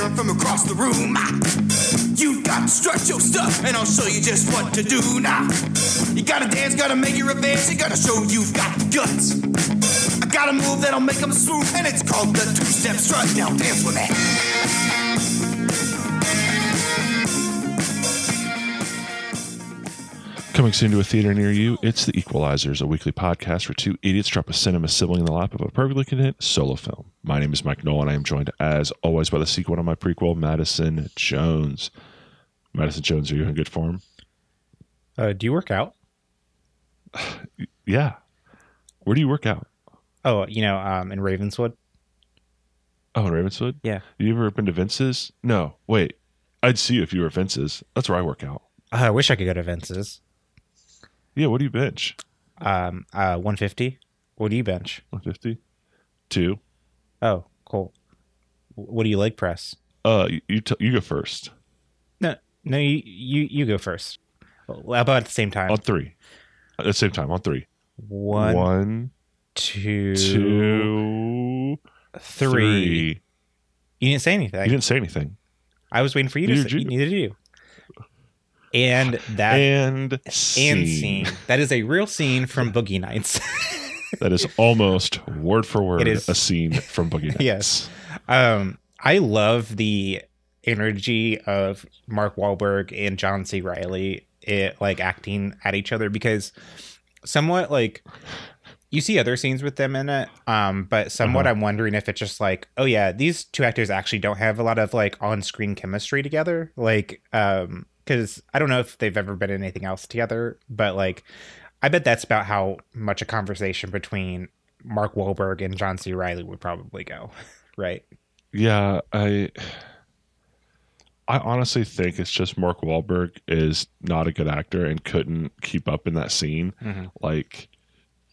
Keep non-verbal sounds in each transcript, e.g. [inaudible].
staring from across the room. Ah. You've got to strut your stuff, and I'll show you just what to do now. You gotta dance, gotta make your advance, you gotta show you've got guts. I got a move that'll make them swoop, and it's called the two-step strut. Now dance with me. Coming soon to a theater near you, it's The Equelizers, a weekly podcast where two idiots drop a cinema sibling in the lap of a perfectly content solo film. My name is Mike Knoll. I am joined, as always, by the sequel to my prequel, Madison Jones. Madison Jones, are you in good form? Uh, do you work out? [sighs] Yeah. Where do you work out? Oh, you know, um, in Ravenswood. Oh, in Ravenswood? Yeah. You ever been to Vince's? No. Wait. I'd see you if you were at Vince's. That's where I work out. Uh, I wish I could go to Vince's. Yeah, what do you bench? Um, uh, 150. What do you bench? 150? Two. Oh, cool. What do you leg press? Uh, you you, t- you go first. No, no, you you you go first. Well, How about at the same time? On three. At the same time, on three. One, One, two, two, three. three. You didn't say anything. You didn't say anything. I was waiting for you to say. you. Neither did you. And that and and scene. scene. That is a real scene from Boogie Nights. [laughs] That is almost word for word It is. a scene from Boogie [laughs] Nights. Yes. Um, I love the energy of Mark Wahlberg and John C. Reilly, it, like acting at each other because somewhat like you see other scenes with them in it, um, but somewhat Uh-huh. I'm wondering if it's just like, oh yeah, these two actors actually don't have a lot of like on-screen chemistry together, like, um, because I don't know if they've ever been in anything else together, but like, I bet that's about how much a conversation between Mark Wahlberg and John C. Reilly would probably go, [laughs] right? Yeah, I I honestly think it's just Mark Wahlberg is not a good actor and couldn't keep up in that scene. Mhm. Like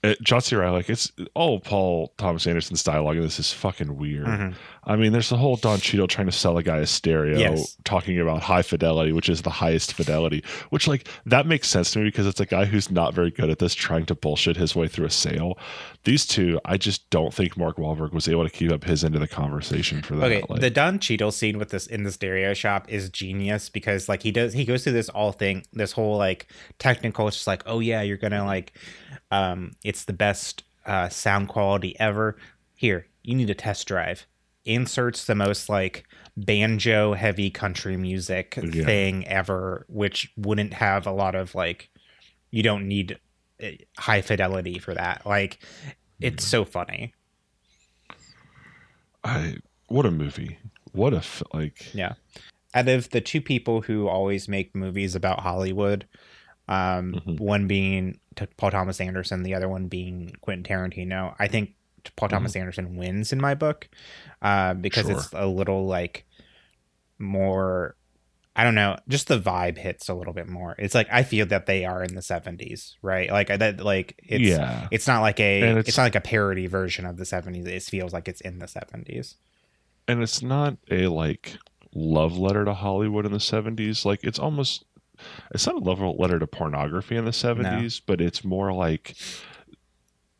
it, John C. Reilly, like it's all Paul Thomas Anderson's dialogue in this is fucking weird. Mhm. I mean, there's the whole Don Cheadle trying to sell a guy a stereo, Yes. talking about high fidelity, which is the highest fidelity. Which like that makes sense to me because it's a guy who's not very good at this, trying to bullshit his way through a sale. These two, I just don't think Mark Wahlberg was able to keep up his end of the conversation for that. Okay, like- the Don Cheadle scene with this in the stereo shop is genius because like he does he goes through this all thing this whole like technical it's just like oh yeah you're gonna like um it's the best uh sound quality ever here you need a test drive inserts the most like banjo heavy country music Yeah. thing ever which wouldn't have a lot of like you don't need uh, high fidelity for that like it's Mm-hmm. so funny I what a movie. What a like Yeah. Out of the two people who always make movies about Hollywood, um, Mhm. one being Paul Thomas Anderson, the other one being Quentin Tarantino, I think Paul Thomas Anderson wins in my book uh, because Sure. it's a little like more. I don't know, just the vibe hits a little bit more. It's like I feel that they are in the '70s, right? Like that, like it's yeah. it's not like a it's, it's- not like a parody version of the '70s. It feels like it's in the '70s. and it's not a like love letter to Hollywood in the 70s. Like it's almost it's not a love letter to pornography in the 70s, but it's more like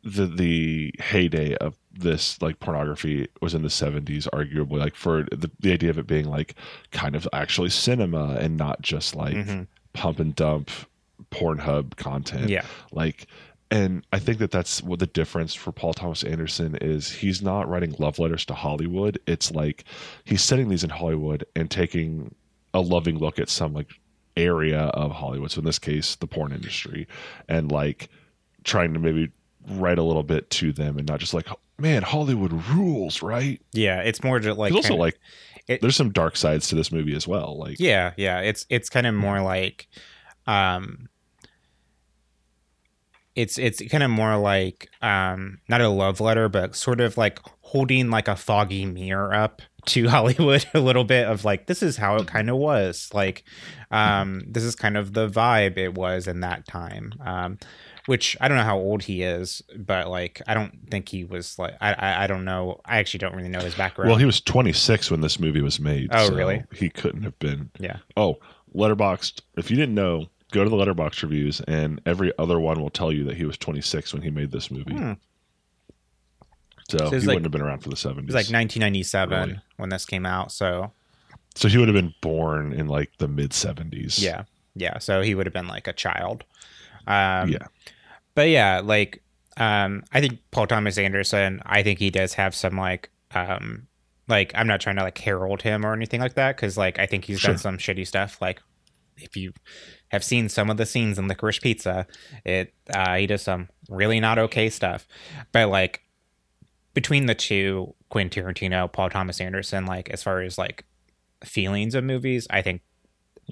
the the heyday of this like pornography was in the 70s arguably like for the, the idea of it being like kind of actually cinema and not just like Mhm. pump and dump pornhub content. Yeah, like and i think that that's what the difference for paul thomas anderson is. He's not writing love letters to hollywood. It's like he's setting these in hollywood and taking a loving look at some like area of hollywood so in this case the porn industry and like trying to maybe write a little bit to them and not just like man hollywood rules right yeah. It's more just like also kinda- like it- there's some dark sides to this movie as well like Yeah, yeah. It's it's kind of more like um it's it's kind of more like um not a love letter, but sort of like holding like a foggy mirror up to [laughs] Hollywood a little bit of like this is how it kind of was. Like um this is kind of the vibe it was in that time. Um which I don't know how old he is, but like I don't think he was like I I, I don't know. I actually don't really know his background. well he was 26 when this movie was made Oh, so really? he couldn't have been yeah. Oh, Letterboxd. If you didn't know, go to the Letterboxd reviews, and every other one will tell you that he was 26 when he made this movie. Hmm. So, So he like- wouldn't have been around for the 70s. It was like 1997 Really? when this came out. So so he would have been born in like the mid 70s. yeah, yeah. So he would have been like a child. Um, yeah. but yeah, like um, I think Paul Thomas Anderson. I think he does have some like um, like I'm not trying to like herald him or anything like that because like I think he's done some shitty stuff. Like if you have seen some of the scenes in Licorice Pizza, it uh, he does some really not okay stuff. But like between the two, Quentin Tarantino, Paul Thomas Anderson, like as far as like feelings of movies, I think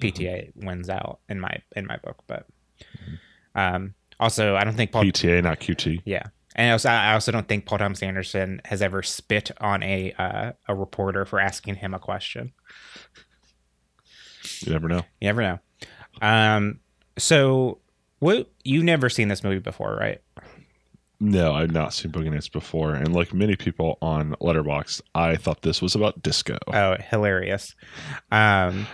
PTA wins out in my in my book. But um, also, I don't think Paul. PTA, not QT. Yeah, and also, I also don't think Paul Thomas Anderson has ever spit on a uh, a reporter for asking him a question. You never know. You never know. Um, so what You've never seen this movie before, right? No, I've not seen Boogie Nights before. And like many people on Letterboxd, I thought this was about disco. Oh, hilarious. Um,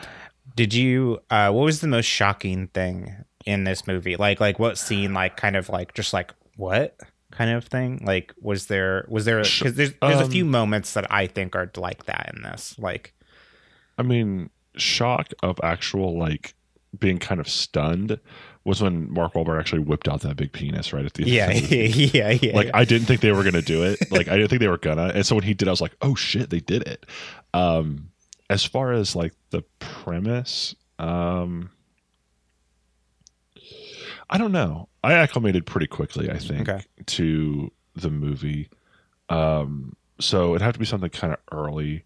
did you? Uh, what was the most shocking thing in this movie? Like, like what scene? Like, kind of like just like what kind of thing? Like, was there was there? Because there's there's a um, few moments that I think are like that in this. Like, I mean, shock of actual like being kind of stunned was when Mark Wahlberg actually whipped out that big penis right at the end. yeah, [laughs] yeah, yeah. Like I didn't think they were gonna do it. Like I didn't think they were gonna. And so when he did, I was like, oh shit, they did it. Um, as far as like the premise, um, I don't know. I acclimated pretty quickly, I think, Okay. to the movie. Um, so it'd have to be something kind of early.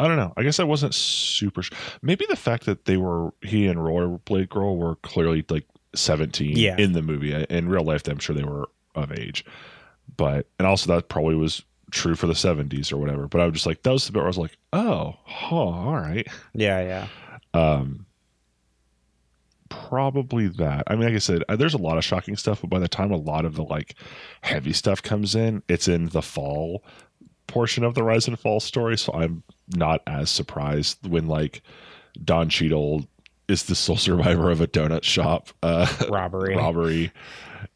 I don't know. I guess I wasn't super. Sh- Maybe the fact that they were he and Rollerblade Girl were clearly like seventeen Yeah. in the movie. In real life, I'm sure they were of age, but and also that probably was true for the seventies or whatever. But I was just like that was the bit where I was like, oh, huh, all right. yeah, yeah. Um, probably that. I mean, like I said, uh, there's a lot of shocking stuff, but by the time a lot of the like heavy stuff comes in, it's in the fall portion of the Rise and Fall story. So I'm not as surprised when like Don Cheadle is the [laughs] sole survivor of a donut shop uh, Robbery. robbery,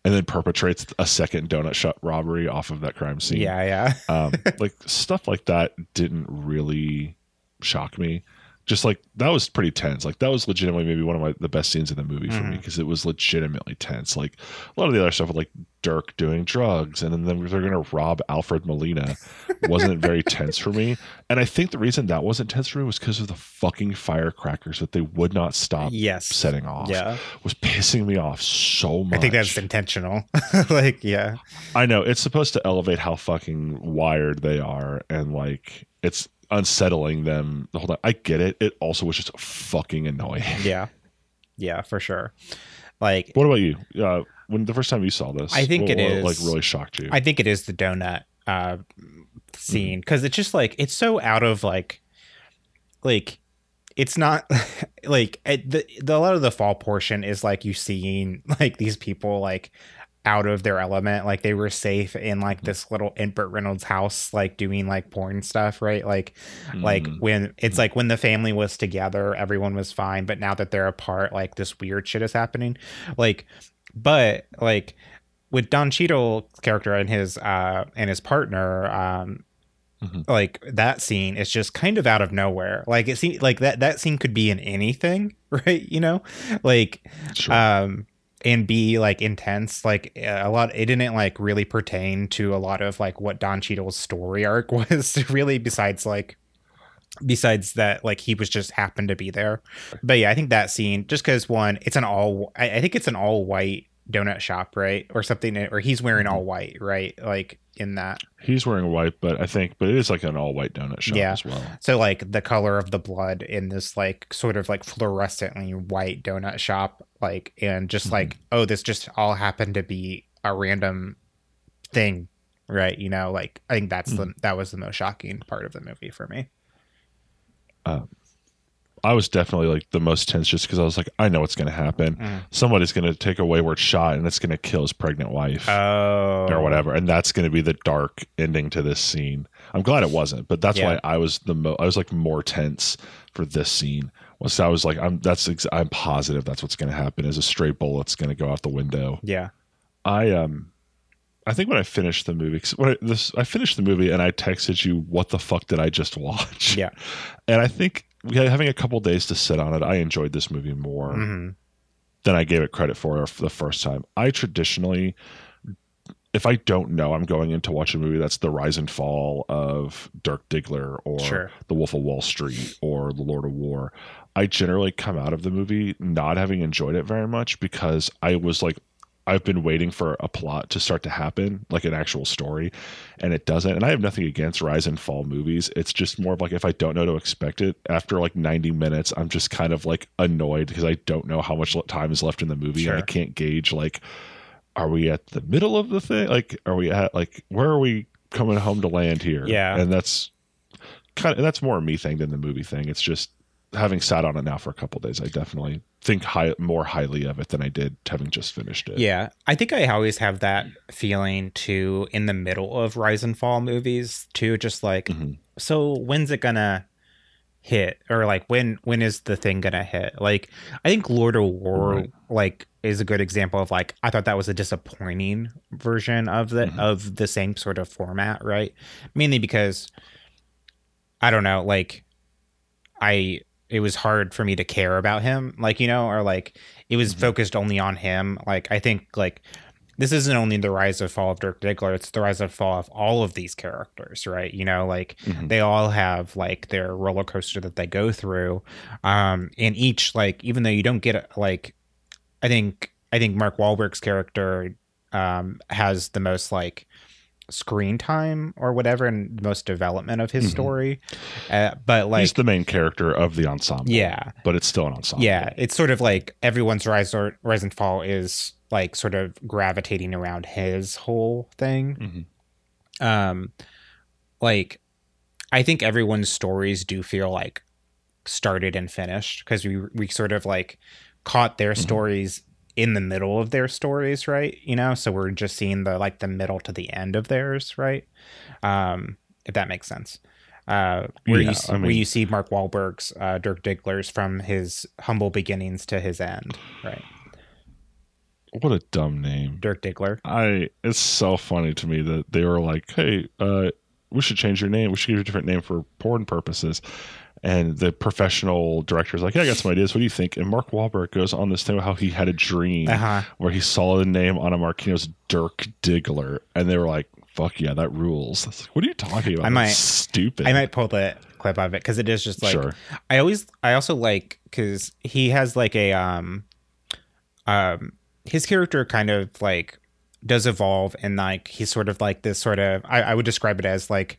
and then perpetrates a second donut shop robbery off of that crime scene Yeah, yeah. um, like stuff like that didn't really shock me. Just like that was pretty tense. Like that was legitimately maybe one of my the best scenes in the movie for me Mhm. because it was legitimately tense. Like a lot of the other stuff with like Dirk doing drugs and then they're gonna rob Alfred Molina [laughs] wasn't very tense for me. And I think the reason that wasn't tense for me was because of the fucking firecrackers that they would not stop yes. setting off. Yeah. Was pissing me off so much. I think that's intentional. [laughs] like, yeah. I know it's supposed to elevate how fucking wired they are, and like it's unsettling them the whole time. I get it. It also was just fucking annoying. [laughs] Yeah. Yeah, for sure. Like What about you? Uh, when the first time you saw this, I think what, it what, is- like really shocked you. I think it is the donut uh scene because it's just like it's so out of like like it's not [laughs] like it, the, the a lot of the fall portion is like you seeing like these people like out of their element. Like they were safe in like this little in Burt Reynolds house like doing like porn stuff right? Like like Mm. when it's like when the family was together everyone was fine but now that they're apart like this weird shit is happening. Like but like with Don Cheadle's character and his uh and his partner um Mhm. like that scene is just kind of out of nowhere. Like it seems like that that scene could be in anything [laughs] right? You know? Like Sure. um and be like intense like a lot it didn't like really pertain to a lot of like what don Cheadle's story [laughs] arc was really besides like besides that like he was just happened to be there. But yeah i think that scene just because one it's an all I, I think it's an all white donut shop right or something or he's wearing mm-hmm. all white right like in that He's wearing white, but I think, but it is like an all white donut shop Yeah. as well. So like the color of the blood in this like sort of like fluorescently white donut shop, like and just Mhm. like oh this just all happened to be a random thing, right? You know, like I think that's the mm. that was the most shocking part of the movie for me. Um, I was definitely like the most tense just because I was like, I know what's going to happen. Mm. Somebody's going to take a wayward shot and it's going to kill his pregnant wife. Oh, or whatever and that's going to be the dark ending to this scene i'm glad it wasn't but that's Yeah. why i was the mo i was like more tense for this scene was i was like i'm that's ex- i'm positive that's what's going to happen is a stray bullet's going to go out the window Yeah, i um I think when I finished the movie, 'cause when I, this, I finished the movie and I texted you, "What the fuck did I just watch?" Yeah. [laughs] and I think having a couple days to sit on it, I enjoyed this movie more hmm than I gave it credit for for the first time. I traditionally, if I don't know I'm going in to watch a movie that's the rise and fall of Dirk Diggler or Sure. The Wolf of Wall Street or The Lord of War, I generally come out of the movie not having enjoyed it very much because I was like, I've been waiting for a plot to start to happen, like an actual story, and it doesn't. And I have nothing against rise and fall movies. It's just more of like if I don't know to expect it after like 90 minutes, I'm just kind of like annoyed because I don't know how much time is left in the movie and I can't gauge like, are we at the middle of the thing? Like, are we at like where are we coming home to land here? Yeah. and that's kind of that's more a me thing than the movie thing. It's just having sat on it now for a couple days, I definitely think high, more highly of it than I did having just finished it. Yeah, I think I always have that feeling too in the middle of rise and fall movies too. Just like, Mhm. so when's it gonna hit, or like when when is the thing gonna hit? Like, I think Lord of War Right. like is a good example of like I thought that was a disappointing version of the Mhm. of the same sort of format, right? Mainly because I don't know, like I it was hard for me to care about him, like you know, or like it was Mhm. focused only on him. Like I think like this isn't only the rise and fall of Dirk Diggler; it's the rise and fall of all of these characters, right? You know, like Mhm. they all have like their roller coaster that they go through, um, and each like even though you don't get like, I think I think Mark Wahlberg's character um has the most like screen time or whatever and most development of his Mhm. story uh, but like He's the main character of the ensemble. yeah but it's still an ensemble. yeah, it's sort of like everyone's rise or rise and fall is like sort of gravitating around his whole thing. Mhm. Um, like I think everyone's stories do feel like started and finished because we we sort of like caught their Mhm. stories in the middle of their stories, right? You know, so we're just seeing the like the middle to the end of theirs, right? Um, if that makes sense. Uh, where Yeah, you s- I where mean- you see Mark Wahlberg's uh, Dirk Diggler's from his humble beginnings to his end, right? What a dumb name. Dirk Diggler. I it's so funny to me that they were like, "Hey, uh, we should change your name. We should give you a different name for porn purposes." And the professional director's like, "Yeah, I got some ideas. What do you think?" And Mark Wahlberg goes on this thing about how he had a dream Uh huh. where he saw the name on a Marquino's Dirk Diggler, and they were like, "Fuck yeah, that rules." Like, what are you talking about? I might- That's stupid. I might pull the clip of it because it is just like sure. I always I also like because he has like a um um his character kind of like does evolve and like he's sort of like this sort of I, I would describe it as like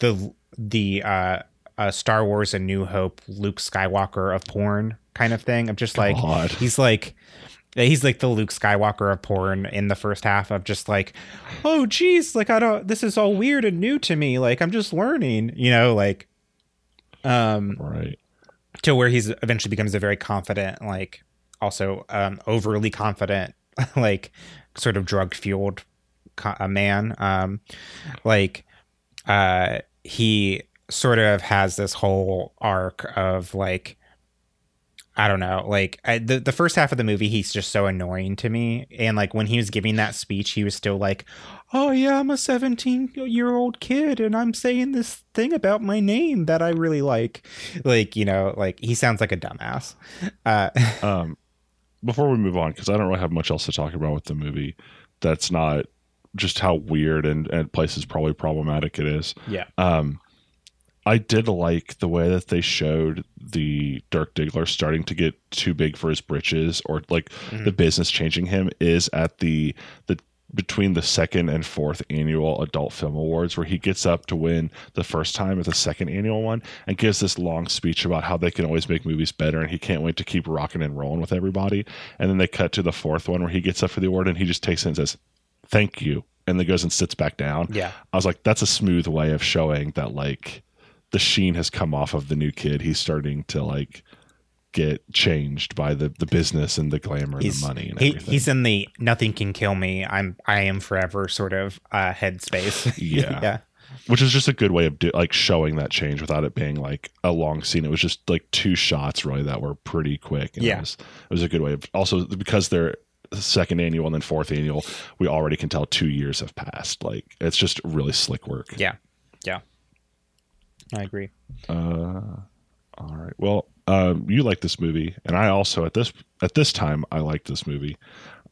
the the uh, uh Star Wars and New Hope Luke Skywalker of porn kind of thing. I'm just like God. he's like he's like the Luke Skywalker of porn in the first half of just like oh geez like I don't this is all weird and new to me like I'm just learning you know like um right. to where he's eventually becomes a very confident like also um overly confident [laughs] like sort of drug fueled co- a man um like uh he sort of has this whole arc of like I don't know. Like I, the the first half of the movie, he's just so annoying to me. And like when he was giving that speech, he was still like, "Oh yeah, I'm a 17 year old kid, and I'm saying this thing about my name that I really like." Like you know, like he sounds like a dumbass. Uh, [laughs] Um, before we move on, because I don't really have much else to talk about with the movie, that's not just how weird and and places probably problematic it is. yeah, Um, I did like the way that they showed the Dirk Diggler starting to get too big for his britches, or like Mhm. the business changing him is at the the between the second and fourth annual adult film awards where he gets up to win the first time at the second annual one and gives this long speech about how they can always make movies better and he can't wait to keep rocking and rolling with everybody. And then they cut to the fourth one where he gets up for the award and he just takes it and says thank you and then goes and sits back down. Yeah, I was like, that's a smooth way of showing that like the sheen has come off of the new kid. He's starting to like get changed by the the business and the glamour and he's the money and he, everything. he's in the nothing can kill me. I'm I am forever sort of uh, headspace. [laughs] Yeah. yeah, Which is just a good way of do, like showing that change without it being like a long scene. It was just like two shots really that were pretty quick. And Yeah. it was, it was a good way of also because they're second annual and then fourth annual, we already can tell two years have passed. Like it's just really slick work. Yeah. Yeah. I agree. Uh, all right. Well, um, you like this movie, and I also at this at this time I like this movie.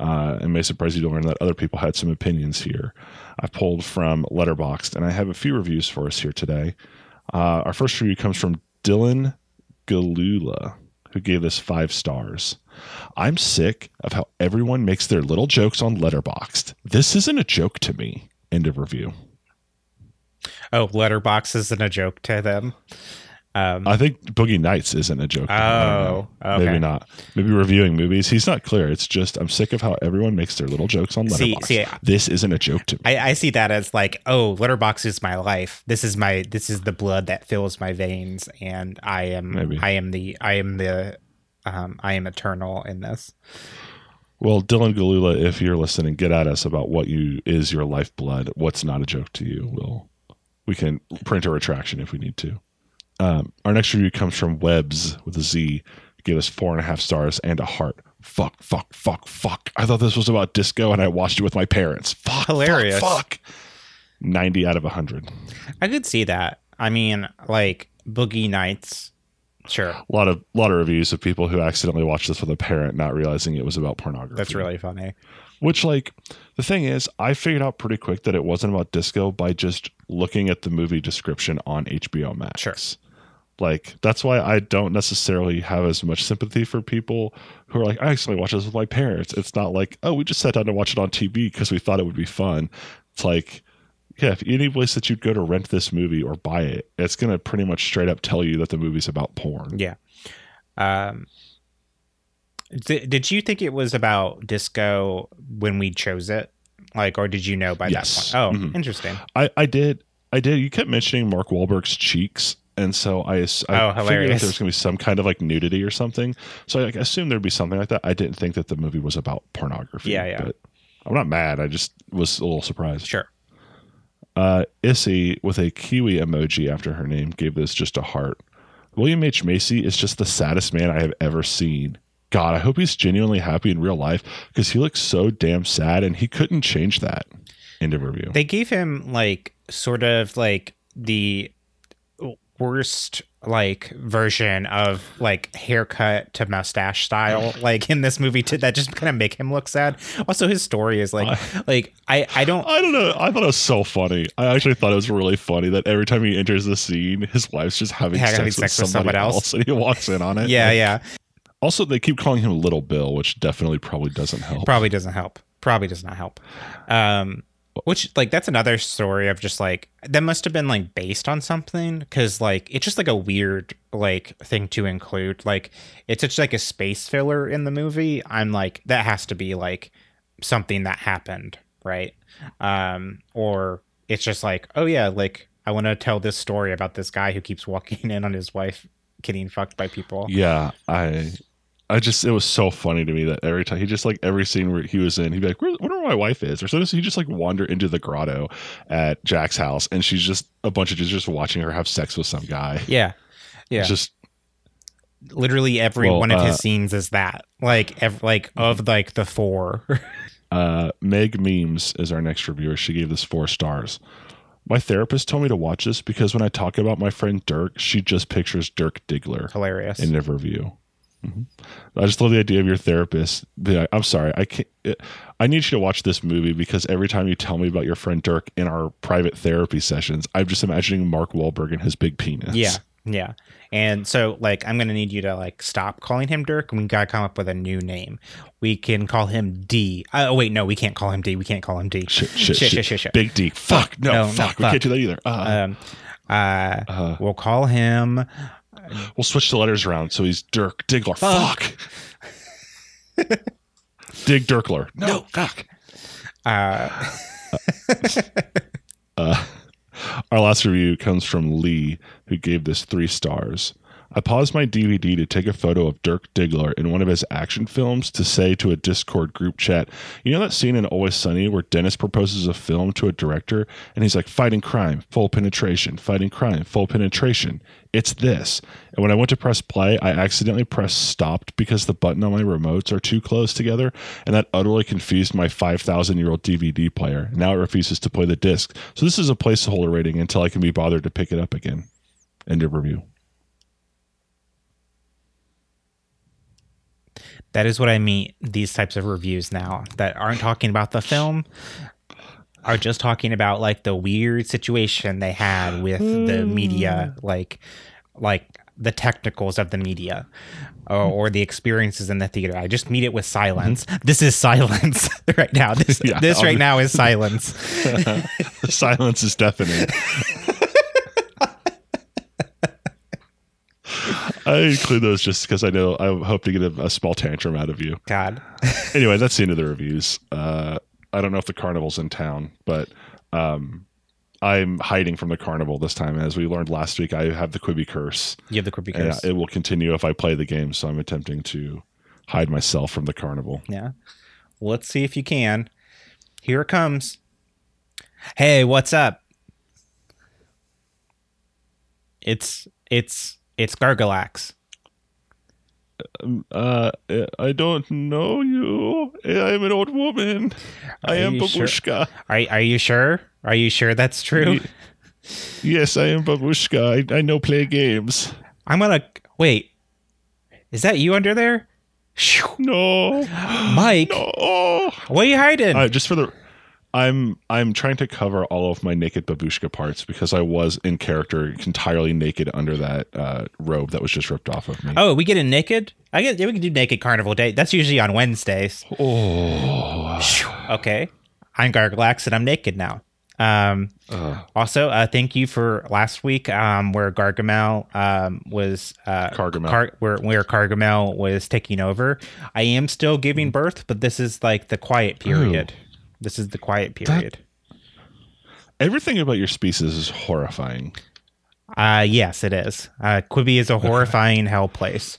Uh, and may surprise you to learn that other people had some opinions here. I pulled from Letterboxd, and I have a few reviews for us here today. Uh, our first review comes from Dylan Galula, who gave this five stars. I'm sick of how everyone makes their little jokes on Letterboxd. This isn't a joke to me. End of review. Oh, Letterboxd isn't a joke to them. Um, I think Boogie Nights isn't a joke. to me. I don't know. oh, okay. Maybe not. Maybe reviewing movies. He's not clear. It's just I'm sick of how everyone makes their little jokes on See- see, this isn't a joke to me. I, I see that as like, oh, Letterboxd is my life. This is my this is the blood that fills my veins, and I am Maybe. I am the I am the um I am eternal in this. Well, Dylan Galula, if you're listening, get at us about what you is your lifeblood. What's not a joke to you? We'll we can print a retraction if we need to. Um, our next review comes from Webs with a Z. He Gave us four and a half stars and a heart. Fuck, fuck, fuck, fuck. I thought this was about disco and I watched it with my parents. Fuck, Hilarious. Fuck, fuck. 90 out of 100. I could see that. I mean, like Boogie Nights, sure, A lot of lot of reviews of people who accidentally watched this with a parent, not realizing it was about pornography. that's really funny. Which, like, the thing is, I figured out pretty quick that it wasn't about disco by just looking at the movie description on HBO Max. Sure. Like, that's why I don't necessarily have as much sympathy for people who are like, I actually watched this with my parents. It's not like, oh, we just sat down to watch it on TV because we thought it would be fun. It's like, yeah, if any place that you'd go to rent this movie or buy it, it's going to pretty much straight up tell you that the movie's about porn. Yeah. Um. Did, did you think it was about disco when we chose it? Like, or did you know by Yes. that point? Oh, Mhm. interesting. I, I did. I did. You kept mentioning Mark Wahlberg's cheeks. And so I, I Oh, figured that there was going to be some kind of like nudity or something. So I like, assumed there'd be something like that. I didn't think that the movie was about pornography. Yeah, yeah. But I'm not mad. I just was a little surprised. Sure. Uh, Issy, with a kiwi emoji after her name, gave this just a heart. William H. Macy is just the saddest man I have ever seen. God, I hope he's genuinely happy in real life because he looks so damn sad and he couldn't change that. End of review. They gave him like sort of like the worst like version of like haircut to mustache style [laughs] like in this movie to that just kind of make him look sad also his story is like [laughs] like i i don't I don't know. I thought it was so funny. I actually thought it was really funny that every time he enters the scene, his wife's just having, Having sex, sex with with somebody someone else. else. and he walks in on it. [laughs] yeah Like, yeah Also, they keep calling him Little Bill, which definitely probably doesn't help. probably doesn't help. Probably does not help. Um which like that's another story of just like that must have been like based on something because like it's just like a weird like thing to include. Like it's just like a space filler in the movie. I'm like that has to be like something that happened right? Um or it's just like oh yeah like i want to tell this story about this guy who keeps walking [laughs] in on his wife getting fucked by people. Yeah, I, I just it was so funny to me that every time he just like every scene where he was in, he'd be like, "Where, wonder where my wife is," or so he just like wander into the grotto at Jack's house, and she's just a bunch of dudes just watching her have sex with some guy. yeah yeah just literally every Well, one of uh, his scenes is that like ev- like of like the four [laughs] Uh, Meg Memes is our next reviewer. She gave this four stars. My therapist told me to watch this because when I talk about my friend Dirk, she just pictures Dirk Diggler hilarious in their review. Mhm. I just love the idea of your therapist. like, I'm sorry, I can't. I need you to watch this movie because every time you tell me about your friend Dirk in our private therapy sessions, I'm just imagining Mark Wahlberg and his big penis. yeah yeah and so like i'm gonna need you to like stop calling him dirk and we gotta come up with a new name we can call him d uh, oh wait no we can't call him d we can't call him d Shit, shit, Shit, shit, shit, shit, shit. Big D. Fuck no, No, no, fuck. We fuck. can't do that either. Uh, um uh uh, we'll call him [laughs] We'll switch the letters around so he's Dirk Diggler. Fuck. Fuck. [laughs] Dig Dirkler. No, fuck. uh [laughs] Uh, our last review comes from Lee, who gave this three stars. I paused my DVD to take a photo of Dirk Diggler in one of his action films to say to a Discord group chat, You know that scene in Always Sunny where Dennis proposes a film to a director and he's like, Fighting crime, full penetration, fighting crime, full penetration. It's this. And when I went to press play, I accidentally pressed stopped because the button on my remotes are too close together, and that utterly confused my 5,000 year old DVD player. Now it refuses to play the disc. So this is a placeholder rating until I can be bothered to pick it up again. End of review. That is what I mean. These types of reviews now that aren't talking about the film are just talking about like the weird situation they had with the media, hmm. like like the technicals of the media or, or the experiences in the theater. I just meet it with silence. Mm-hmm. This is silence [laughs] right now. This [laughs] Yeah, this right now is [laughs] silence. silence is deafening. I include those just because I know I hope to get a, a small tantrum out of you. God. [laughs] Anyway, that's the end of the reviews. Uh, I don't know if the carnival's in town, but um, I'm hiding from the carnival this time. As we learned last week, I have the Quibi curse, You have the Quibi curse. it will continue if I play the game. So I'm attempting to hide myself from the carnival. Yeah. Let's see if you can. Here it comes. Hey, what's up? It's it's it's Gargalax. Uh, I don't know you. I'm an old woman. I am you sure? Babushka. Are are you sure? Are you sure that's true? Yes, I am Babushka. I, I know play games. I'm gonna wait. Is that you under there? No, [gasps] Mike, no. what are you hiding? Uh, just for the, I'm I'm trying to cover all of my naked babushka parts because I was in character entirely naked under that uh, robe that was just ripped off of me. oh, we getting naked? I guess yeah, we can do naked carnival day. That's usually on Wednesdays. Oh. Okay, I'm Gargalax and I'm naked now. Um, Uh, Also, uh, thank you for last week, um, where Gargamel um, was uh, Cargamel. Car- where where Cargamel was taking over. I am still giving birth, but this is like the quiet period. This is the quiet period. everything about your species is horrifying. uh, yes, it is. Uh, Quibi is a horrifying hell place.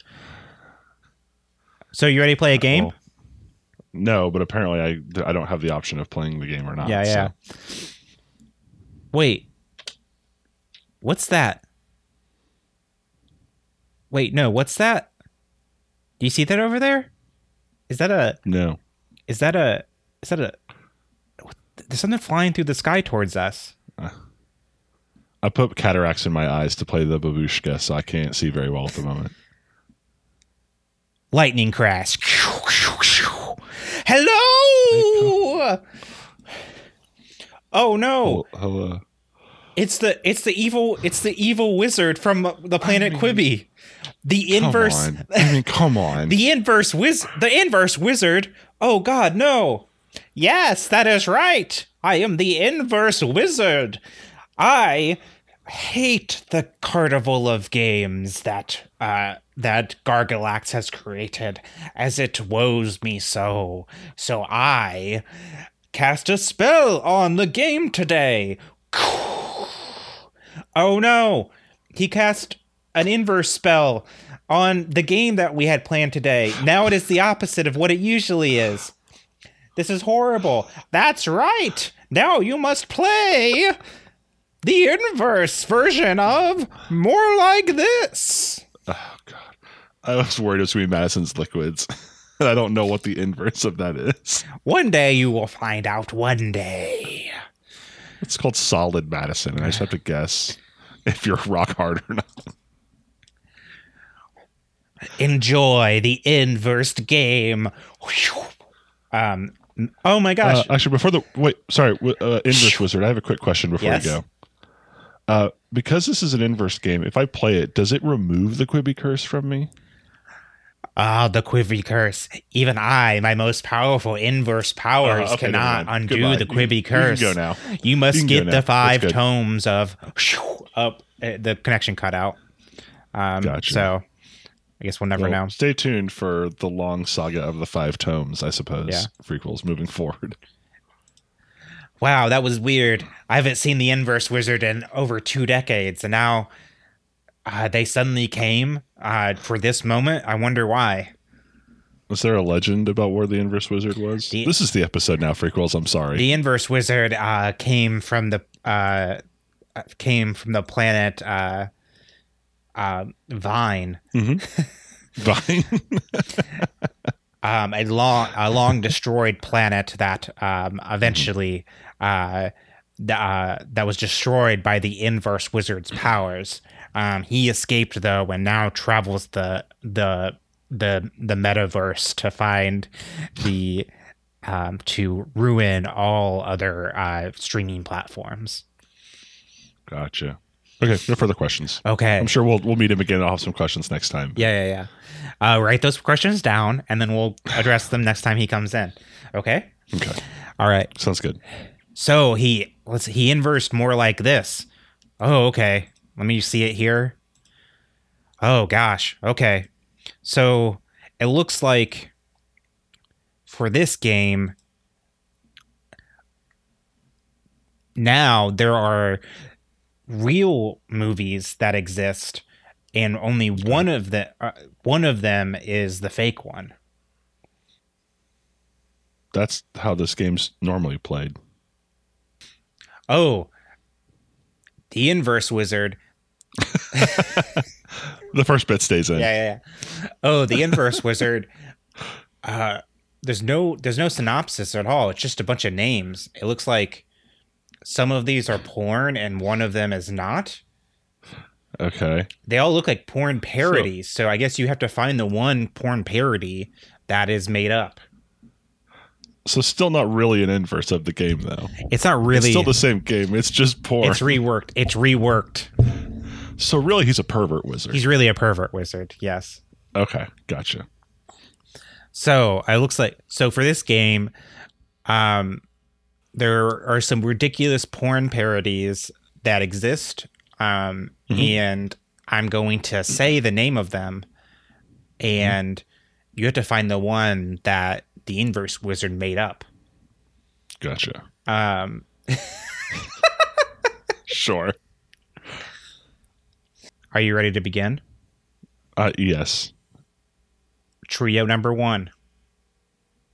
So you ready to play a game? Well, no, but apparently I I don't have the option of playing the game or not. yeah, so- yeah. Wait, what's that? Wait, no, what's that? Do you see that over there? Is that a No. is that a is that a there's something flying through the sky towards us I put cataracts in my eyes to play the babushka, so I can't see very well at the moment. lightning crash hello oh no Hello. it's the it's the evil it's the evil wizard from the planet quibi the inverse Come on. I mean, come on. [laughs] the inverse wiz the inverse wizard oh god no yes that is right. I am the inverse wizard. I hate the carnival of games that uh that gargalax has created as it woes me so. So i cast a spell on the game today. [sighs] Oh no. He cast an inverse spell on the game that we had planned today. Now it is the opposite of what it usually is. This is horrible. That's right. Now you must play the inverse version of More Like This. Oh God, I was worried it was gonna be Madison's liquids. [laughs] I don't know what the inverse of that is. One day you will find out. One day. It's called solid Madison, and I just have to guess if you're [laughs] rock hard or not. Enjoy the inverse game. Um. Oh my gosh. Uh, actually, before the wait, sorry, uh, inverse wizard. I have a quick question before Yes. we go. Uh, because this is an inverse game, if I play it, does it remove the Quibi curse from me? Ah, the Quibi curse. Even I, my most powerful inverse powers, Uh, okay, cannot undo Goodbye. the You- Quibi you can curse. go now. You must You get the five tomes of up. Uh, the connection cut out. Um, Gotcha. So I guess we'll never Well, know. Stay tuned for the long saga of the five tomes, I suppose. Yeah. Prequels moving forward. Wow, that was weird. I haven't seen the inverse wizard in over two decades, and now Uh, they suddenly came uh, for this moment. I wonder why. Was there a legend about where the inverse wizard was? The- this is the episode now, Freakwells. I'm sorry. The inverse wizard uh, came from the uh, uh, came from the planet uh, Vine, Vine. [laughs] um, a long a long destroyed planet that um, eventually uh, th- uh, that was destroyed by the inverse wizard's powers. Um, he escaped though, and now travels the the the the metaverse to find the um, to ruin all other uh, streaming platforms. gotcha. Okay, no further questions. Okay. I'm sure we'll we'll meet him again. I'll have some questions next time. Yeah, yeah, yeah. Uh, write those questions down, and then we'll address them next time he comes in. Okay. Okay, All right. sounds good. So he let's he inversed more like this. Oh, okay. Let me see it here. Oh gosh. Okay. So it looks like for this game now there are real movies that exist and only one of the uh, one of them is the fake one. That's how this game's normally played. Oh. The inverse wizard [laughs] The first bit stays in. yeah, yeah, yeah. Oh, the inverse [laughs] wizard. Uh, there's no there's no synopsis at all. It's just a bunch of names. It looks like some of these are porn and one of them is not. Okay. They all look like porn parodies. So, I guess you have to find the one porn parody that is made up. So still not really an inverse of the game though. It's not really. It's still the same game. It's just porn. it's reworked. It's reworked. so really, he's a pervert wizard. He's really a pervert wizard. Yes. okay, gotcha. So it looks like so for this game, um, there are some ridiculous porn parodies that exist, um, and I'm going to say the name of them, and you have to find the one that the inverse wizard made up. Gotcha. Um, [laughs] Sure. are you ready to begin? Uh, yes. Trio number one: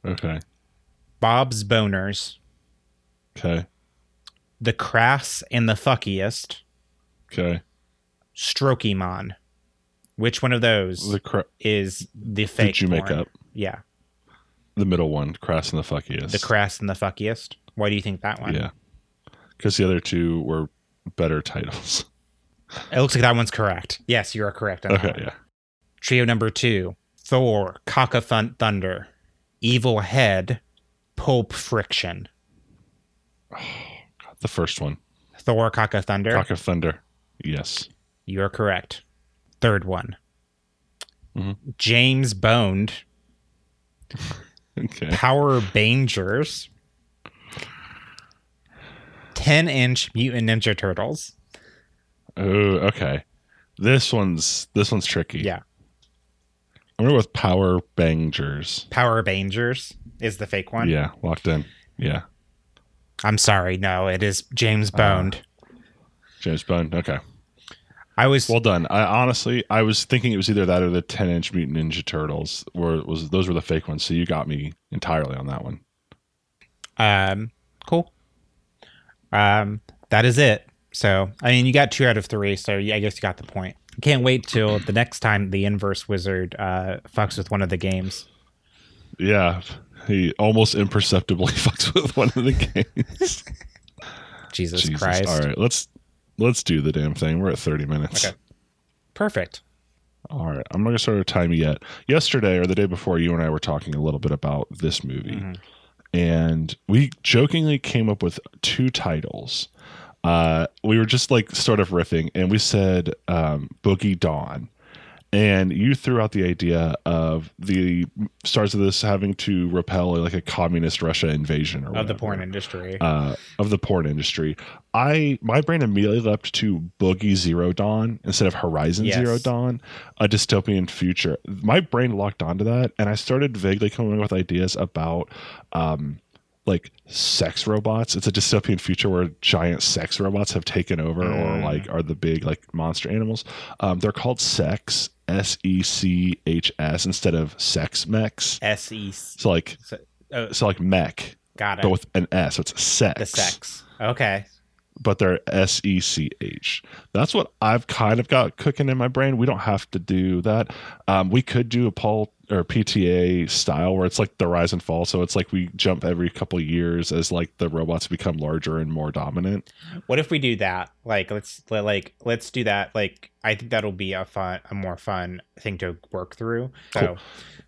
Okay. Bob's Boners, Okay. the Crass and the Fuckiest, Okay. Strokemon. Which one of those The cra- is the fake? did you make porn? up Yeah, the middle one, crass and the fuckiest? the crass and the fuckiest. Why do you think that one? Yeah. Because the other two were better titles. [laughs] It looks like that one's correct. Yes, you are correct. On that Okay. Yeah. Trio number two: Thor, Cock of Thunder, Evil Head, Pulp Friction. [sighs] The first one, Thor, Cock of Thunder. Cock of Thunder. Yes. You are correct. Third one: Mhm. James Boned, [laughs] Okay. Power Bangers, Ten Inch Mutant Ninja Turtles. Oh, okay. This one's this one's tricky. Yeah, I'm gonna go with Power Bangers. Power Bangers is the fake one. Yeah, locked in. Yeah. I'm sorry. No, it is James Boned. James Bond. Okay. I was Well done. I honestly I was thinking it was either that or the 10 inch Mutant Ninja Turtles. Where was those were the fake ones. So you got me entirely on that one. um cool. Um, that is it. So I mean, you got two out of three. So yeah, I guess you got the point. Can't wait till the next time the inverse wizard uh fucks with one of the games. Yeah. He almost imperceptibly [laughs] fucks with one of the games. [laughs] Jesus, Jesus. Christ! All right, let's let's do the damn thing. We're at 30 minutes. Okay. Perfect. All right. I'm not going to start a time yet. Yesterday or the day before, you and I were talking a little bit about this movie. Mhm. And we jokingly came up with two titles. Uh, we were just like sort of riffing, and we said um, Boogie Dawn. And you threw out the idea of the stars of this having to repel like a communist Russia invasion or Of the porn industry. uh, of the porn industry. I my brain immediately leapt to Boogie Zero Dawn instead of Horizon Yes. Zero Dawn, a dystopian future. My brain locked onto that, and I started vaguely coming up with ideas about, um, like sex robots. It's a dystopian future where giant sex robots have taken over or Mm. like are the big like monster animals. Um, they're called sex S E C H S instead of sex mechs. S E. So like Oh, so like mech, got it. but with an S. So it's sex. the sex. Okay. but they're S E C H. That's what I've kind of got cooking in my brain. We don't have to do that. Um, we could do a Paul or PTA style where it's like the rise and fall. So it's like we jump every couple of years as like the robots become larger and more dominant. What if we do that? Like, let's like let's do that. Like, I think that'll be a fun, a more fun thing to work through. So Cool.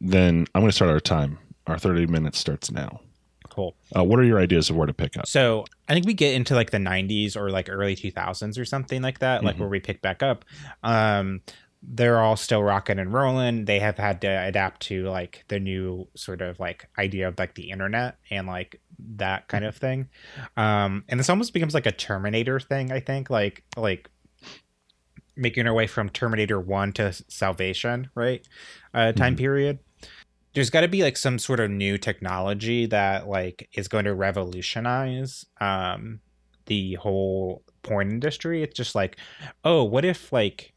Then I'm going to start our time. Our 30 minutes starts now. cool. Uh, what are your ideas of where to pick up? So I think we get into like the 90s or like early 2000s or something like that, like Mhm. where we pick back up. Um, they're all still rocking and rolling. They have had to adapt to like the new sort of like idea of like the internet and like that kind of thing. Um, and this almost becomes like a Terminator thing, I think, like like making our way from Terminator 1 to Salvation, right? Uh, time Mhm. period there's got to be like some sort of new technology that like is going to revolutionize um the whole porn industry it's just like oh what if like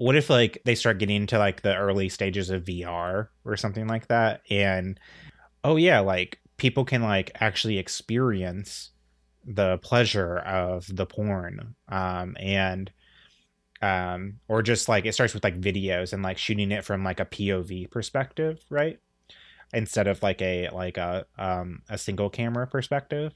what if like they start getting into like the early stages of VR or something like that? And oh yeah like people can like actually experience the pleasure of the porn um and um or just like it starts with like videos and like shooting it from like a POV perspective right? Instead of like a like a um a single camera perspective.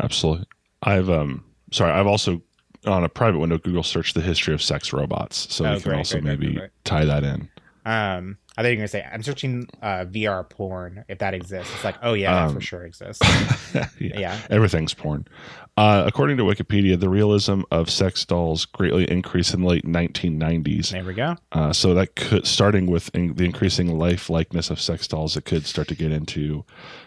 Absolutely. I've um sorry, I've also on a private window Google search the history of sex robots, so Oh, we can great, also great, maybe great. tie that in. Um I think you're gonna say I'm searching uh VR porn if that exists it's like oh yeah that for Um, sure exists [laughs] yeah. yeah Everything's porn. Uh, according to Wikipedia, the realism of sex dolls greatly increased in the late 1990s. there we go Uh, so that could, starting with in, the increasing life likeness of sex dolls, it could start to get into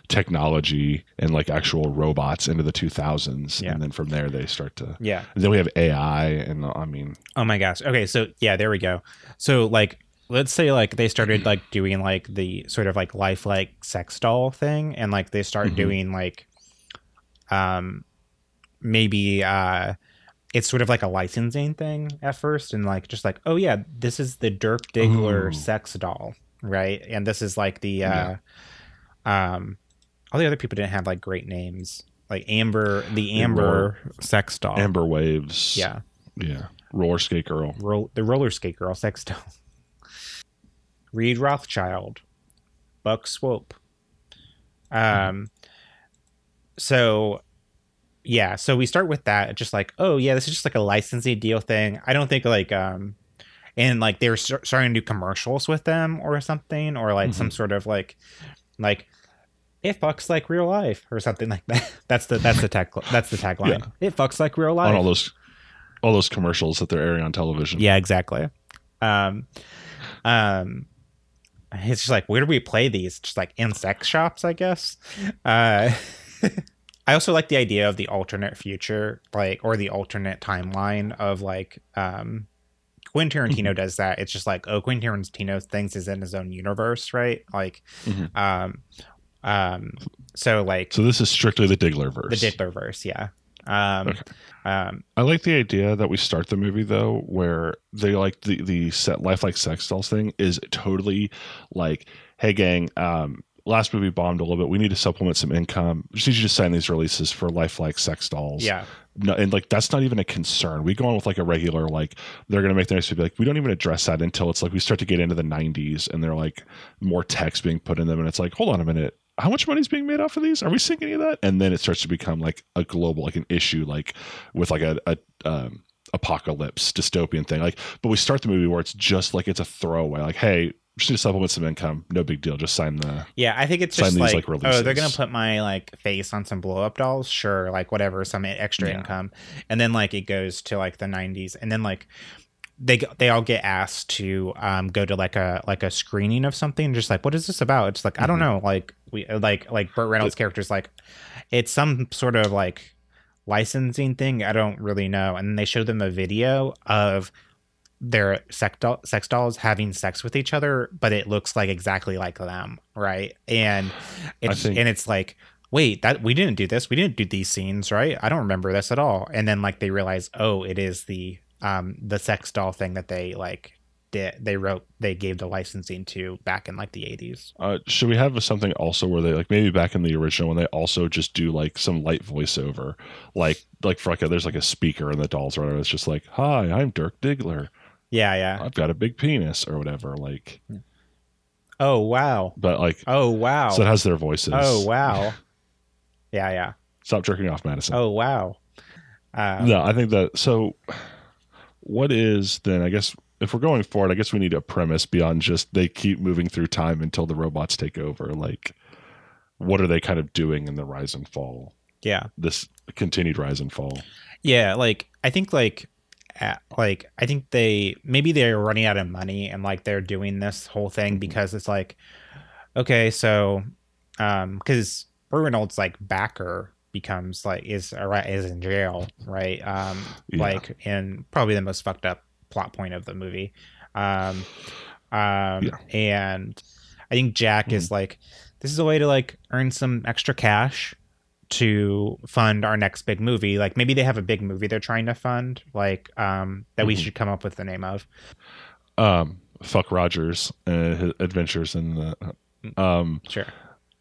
technology and like actual robots into the 2000s, Yeah. and then from there they start to. yeah And then we have AI, and I mean, Oh my gosh. Okay, so yeah, there we go. So like let's say like they started like doing like the sort of like lifelike sex doll thing and like they start Mhm. doing like um maybe uh it's sort of like a licensing thing at first and like just like oh yeah this is the Dirk Diggler Ooh. sex doll right and this is like the uh Yeah. um all the other people didn't have like great names like Amber the The Amber sex doll Amber Waves. yeah Yeah. Roller Skate Girl. Roll, the roller skate girl sex doll. Reed Rothschild, Buck Swope. Um, so yeah, so we start with that, just like, oh yeah, this is just like a licensing deal thing. I don't think like um, and like they were start- starting to do commercials with them or something, or like some sort of like, like. It fucks like real life, or something like that. [laughs] That's the that's the tag that's the tagline. Yeah. It fucks like real life. On all those, all those commercials that they're airing on television. Yeah, exactly. Um, um, [laughs] it's just like where do we play these? Just like in sex shops, I guess. Uh, [laughs] I also like the idea of the alternate future, like or the alternate timeline of like um. Quentin Tarantino does that. It's just like, oh, Quentin Tarantino thinks is in his own universe, right? Like, Mhm. um, um, so like So this is strictly the Diggler verse. the Dickler verse, yeah. Um, Okay. um, I like the idea that we start the movie though, where they like the the set lifelike sex dolls thing is totally like, hey gang, um, last movie bombed a little bit. We need to supplement some income. Just need you to sign these releases for lifelike sex dolls. yeah, no, and like that's not even a concern. We go on with like a regular like they're gonna make the next movie like we don't even address that until it's like we start to get into the '90s and they're like more text being put in them and it's like hold on a minute, how much money is being made off of these? Are we seeing any of that? And then it starts to become like a global like an issue like with like a, a um, apocalypse dystopian thing. Like, but we start the movie where it's just like it's a throwaway. Like, hey, just need to supplement some income. No big deal. Just sign the Yeah, I think it's just these, like, like, oh, they're gonna put my like face on some blow up dolls, sure, like whatever, some extra Yeah. income, and then like it goes to like the '90s, and then like they they all get asked to um go to like a like a screening of something, just like what is this about? It's like I don't Mhm. know, like we like like Burt Reynolds' character's like it's some sort of like licensing thing, I don't really know, and they show them a video of their sex, doll, sex dolls having sex with each other, but it looks like exactly like them, right? And it's think- and it's like, wait, that we didn't do this. We didn't do these scenes, right? I don't remember this at all. And then like they realize, oh, it is the um the sex doll thing that they like did. They wrote, they gave the licensing to back in like the eighties. Uh, should we have something also where they like maybe back in the original when they also just do like some light voiceover, like like for like a, there's like a speaker in the dolls or whatever. It's just like, "Hi, I'm Dirk Diggler. Yeah, yeah. I've got a big penis" or whatever. Like, Oh wow. but like, Oh wow. so it has their voices. oh wow. [laughs] Yeah, yeah. Stop jerking off, Madison. Oh wow. Um, no, I think that. So, what is then? I guess if we're going forward, I guess we need a premise beyond just they keep moving through time until the robots take over. Like, what are they kind of doing in the rise and fall? Yeah. This continued rise and fall. Yeah, like I think like at, like I think they maybe they're running out of money and like they're doing this whole thing because it's like okay, so um cuz Reynolds like backer becomes like is is in jail, right? Um Yeah. like in probably the most fucked up plot point of the movie. Um um Yeah. and I think Jack is like this is a way to like earn some extra cash to fund our next big movie. Like maybe they have a big movie they're trying to fund, like um that we Mhm. should come up with the name of. Um, fuck Rogers his adventures in the. Um, Sure.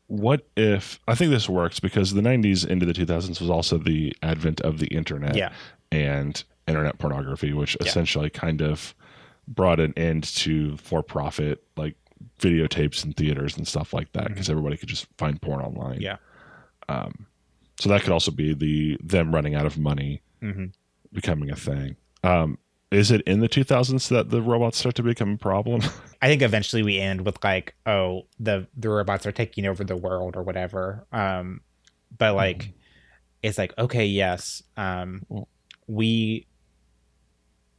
What if I think this works because the '90s into the 2000s was also the advent of the internet. Yeah. and internet pornography, which Yeah. essentially kind of brought an end to for profit like videotapes and theaters and stuff like that because everybody could just find porn online. Mm-hmm. Yeah. Um, so that could also be the them running out of money hmm becoming a thing. Um, is it in the 2000s that the robots start to become a problem? [laughs] I think eventually we end with like, oh, the the robots are taking over the world or whatever. Um, but like, it's like okay, yes, um, we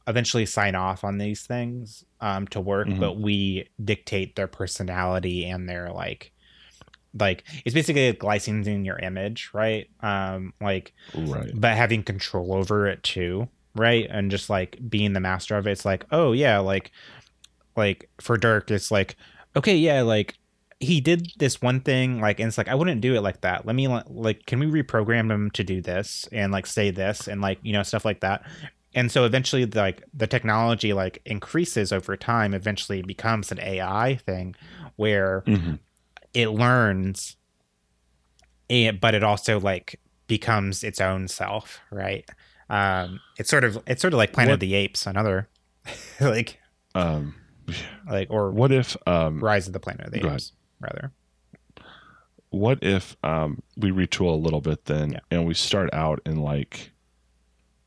eventually sign off on these things um to work, Mhm. but we dictate their personality and their like, like it's basically like licensing your image, right? Um, like right. but having control over it too right? And just like being the master of it it's like oh yeah like like for dirk it's like okay yeah like he did this one thing like and it's like i wouldn't do it like that. Let me like can we reprogram him to do this and like say this and like you know stuff like that? And so eventually like the technology like increases over time eventually it becomes an ai thing where Mhm. it learns and but it also like becomes its own self right um it's sort of it's sort of like planet What- of the apes another [laughs] like Um, like or what if um, rise of the planet of the apes rather. What if um, we retool a little bit then Yeah. and we start out in like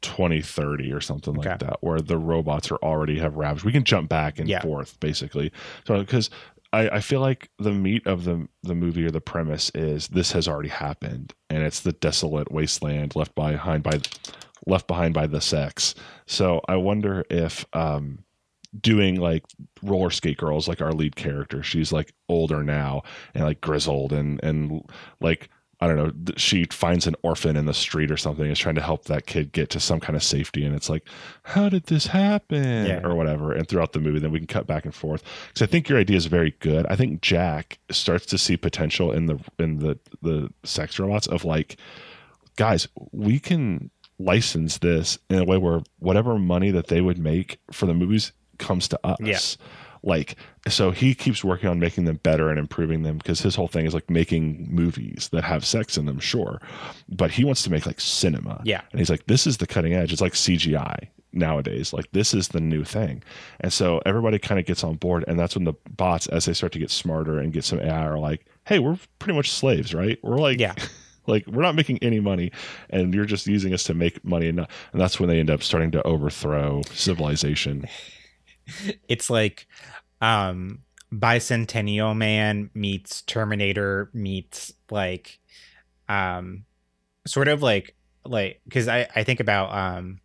2030 or something like that where the robots are already have ravaged. We can jump back and Yeah. forth basically. So because I, I feel like the meat of the the movie or the premise is this has already happened and it's the desolate wasteland left behind by left behind by the sex so i wonder if um doing like roller skate girls like our lead character she's like older now and like grizzled and and like I don't know. She finds an orphan in the street or something. and Is trying to help that kid get to some kind of safety, and it's like, how did this happen, Yeah. or whatever. And throughout the movie, then we can cut back and forth. Because I think your idea is very good. I think Jack starts to see potential in the in the the sex robots of like, guys, we can license this in a way where whatever money that they would make for the movies comes to us. Yeah. Like, so he keeps working on making them better and improving them because his whole thing is like making movies that have sex in them, sure. But he wants to make like cinema. Yeah. And he's like, this is the cutting edge. It's like CGI nowadays. Like, this is the new thing. And so everybody kind of gets on board. And that's when the bots, as they start to get smarter and get some AI, are like, hey, we're pretty much slaves, right? We're like, Yeah. Like we're not making any money and you're just using us to make money and, not, and that's when they end up starting to overthrow civilization [laughs] it's like um bicentennial man meets terminator meets like um sort of like like because i i think about um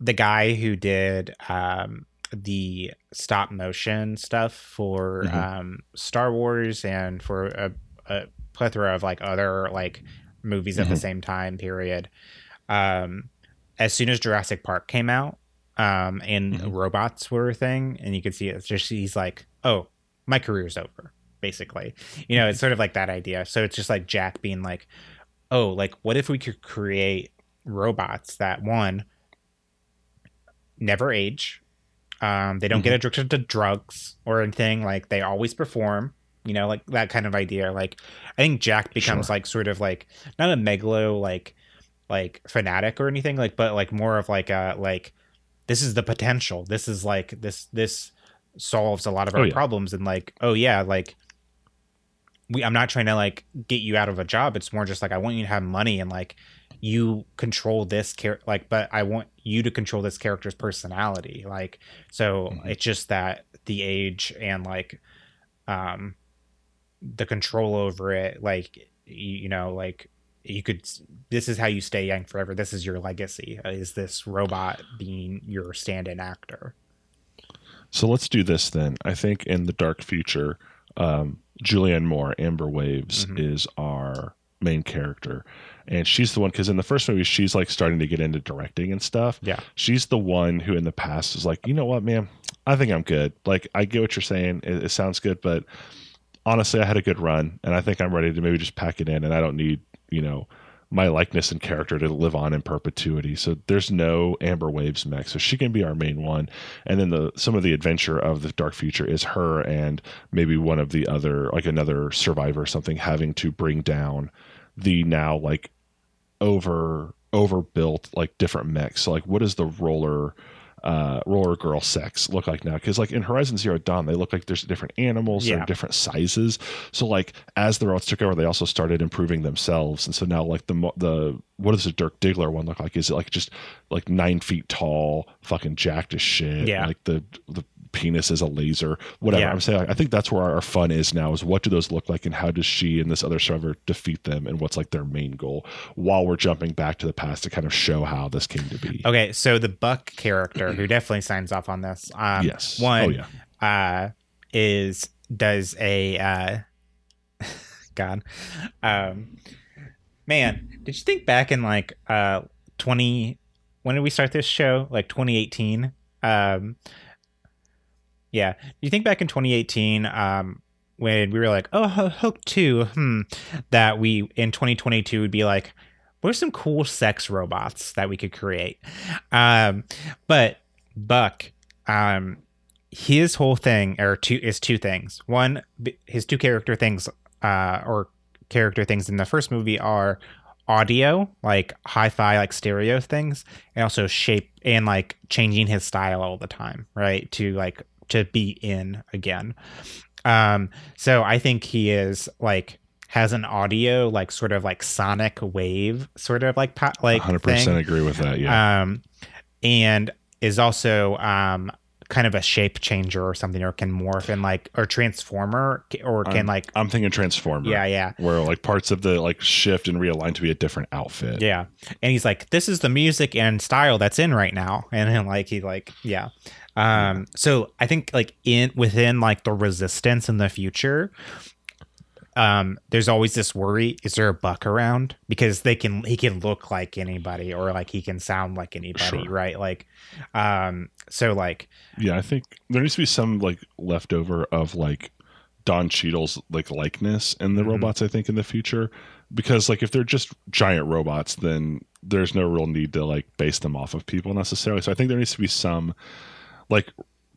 the guy who did um the stop motion stuff for Mhm. um star wars and for a, a plethora of like other like movies at the Mhm. same time period um as soon as jurassic park came out um, and Mhm. robots were a thing, and you could see it's just he's like, oh, my career's over, basically. You know, it's sort of like that idea. So it's just like Jack being like, oh, like what if we could create robots that one never age, um, they don't get addicted to drugs or anything, like they always perform. You know, like that kind of idea. Like, I think Jack becomes Sure. like sort of like not a megalo like like fanatic or anything like but like more of like a like this is the potential this is like this this solves a lot of Oh, our yeah. problems and like oh yeah like we i'm not trying to like get you out of a job it's more just like i want you to have money and like you control this char- like but i want you to control this character's personality like so Mhm. it's just that the age and like um the control over it like you, you know like you could this is how you stay young forever this is your legacy uh, is this robot being your stand-in actor So let's do this then. I think in the dark future, um, Julianne Moore, Amber Waves, Mhm. is our main character. And she's the one, because in the first movie, she's like starting to get into directing and stuff. Yeah. She's the one who in the past is like, you know what, man, I think I'm good. Like, I get what you're saying. It, it sounds good, but honestly, I had a good run and I think I'm ready to maybe just pack it in and I don't need, you know, my likeness and character to live on in perpetuity. So there's no Amber Waves mech. So she can be our main one and then the some of the adventure of the dark future is her and maybe one of the other like another survivor or something having to bring down the now like over overbuilt like different mechs so like what is the roller uh roller girl sex look like now because like in horizon zero dawn they look like there's different animals Yeah. they're different sizes so like as the robots took over they also started improving themselves and so now like the the what does the dirk diggler one look like is it like just like nine feet tall fucking jacked as shit Yeah. like the the penis is a laser whatever. Yeah. i'm saying i think that's where our, our fun is now is what do those look like and how does she and this other server defeat them and what's like their main goal while we're jumping back to the past to kind of show how this came to be. Okay so the buck character who definitely signs off on this um yes. One oh yeah. uh is does a uh [laughs] god um man did you think back in like uh 20 when did we start this show? Like 2018 um yeah you think back in 2018 um when we were like oh hook 2 hmm that we in 2022 would be like what are some cool sex robots that we could create um but buck um his whole thing or two is two things. One, his two character things, uh, or character things in the first movie are audio, like hi-fi, like stereo things, and also shape and like changing his style all the time, right? To like to be in again. Um, so I think he is like has an audio like sort of like sonic wave sort of like po- like 100% thing agree with that yeah um, and is also um, kind of a shape changer or something, or can morph and like or transformer, or can Um, like i'm thinking transformer yeah, yeah, where like parts of the like shift and realign to be a different outfit yeah. And he's like, this is the music and style that's in right now, and then like he like yeah. Um, so I think like in within like the resistance in the future, um, there's always this worry: is there a buck around? Because they can he can look like anybody, or like he can sound like anybody, Sure. right? Like, um, so like Yeah, I think there needs to be some like leftover of like Don Cheadle's like likeness in the Mhm. robots. I think in the future, because like if they're just giant robots, then there's no real need to like base them off of people necessarily. So I think there needs to be some like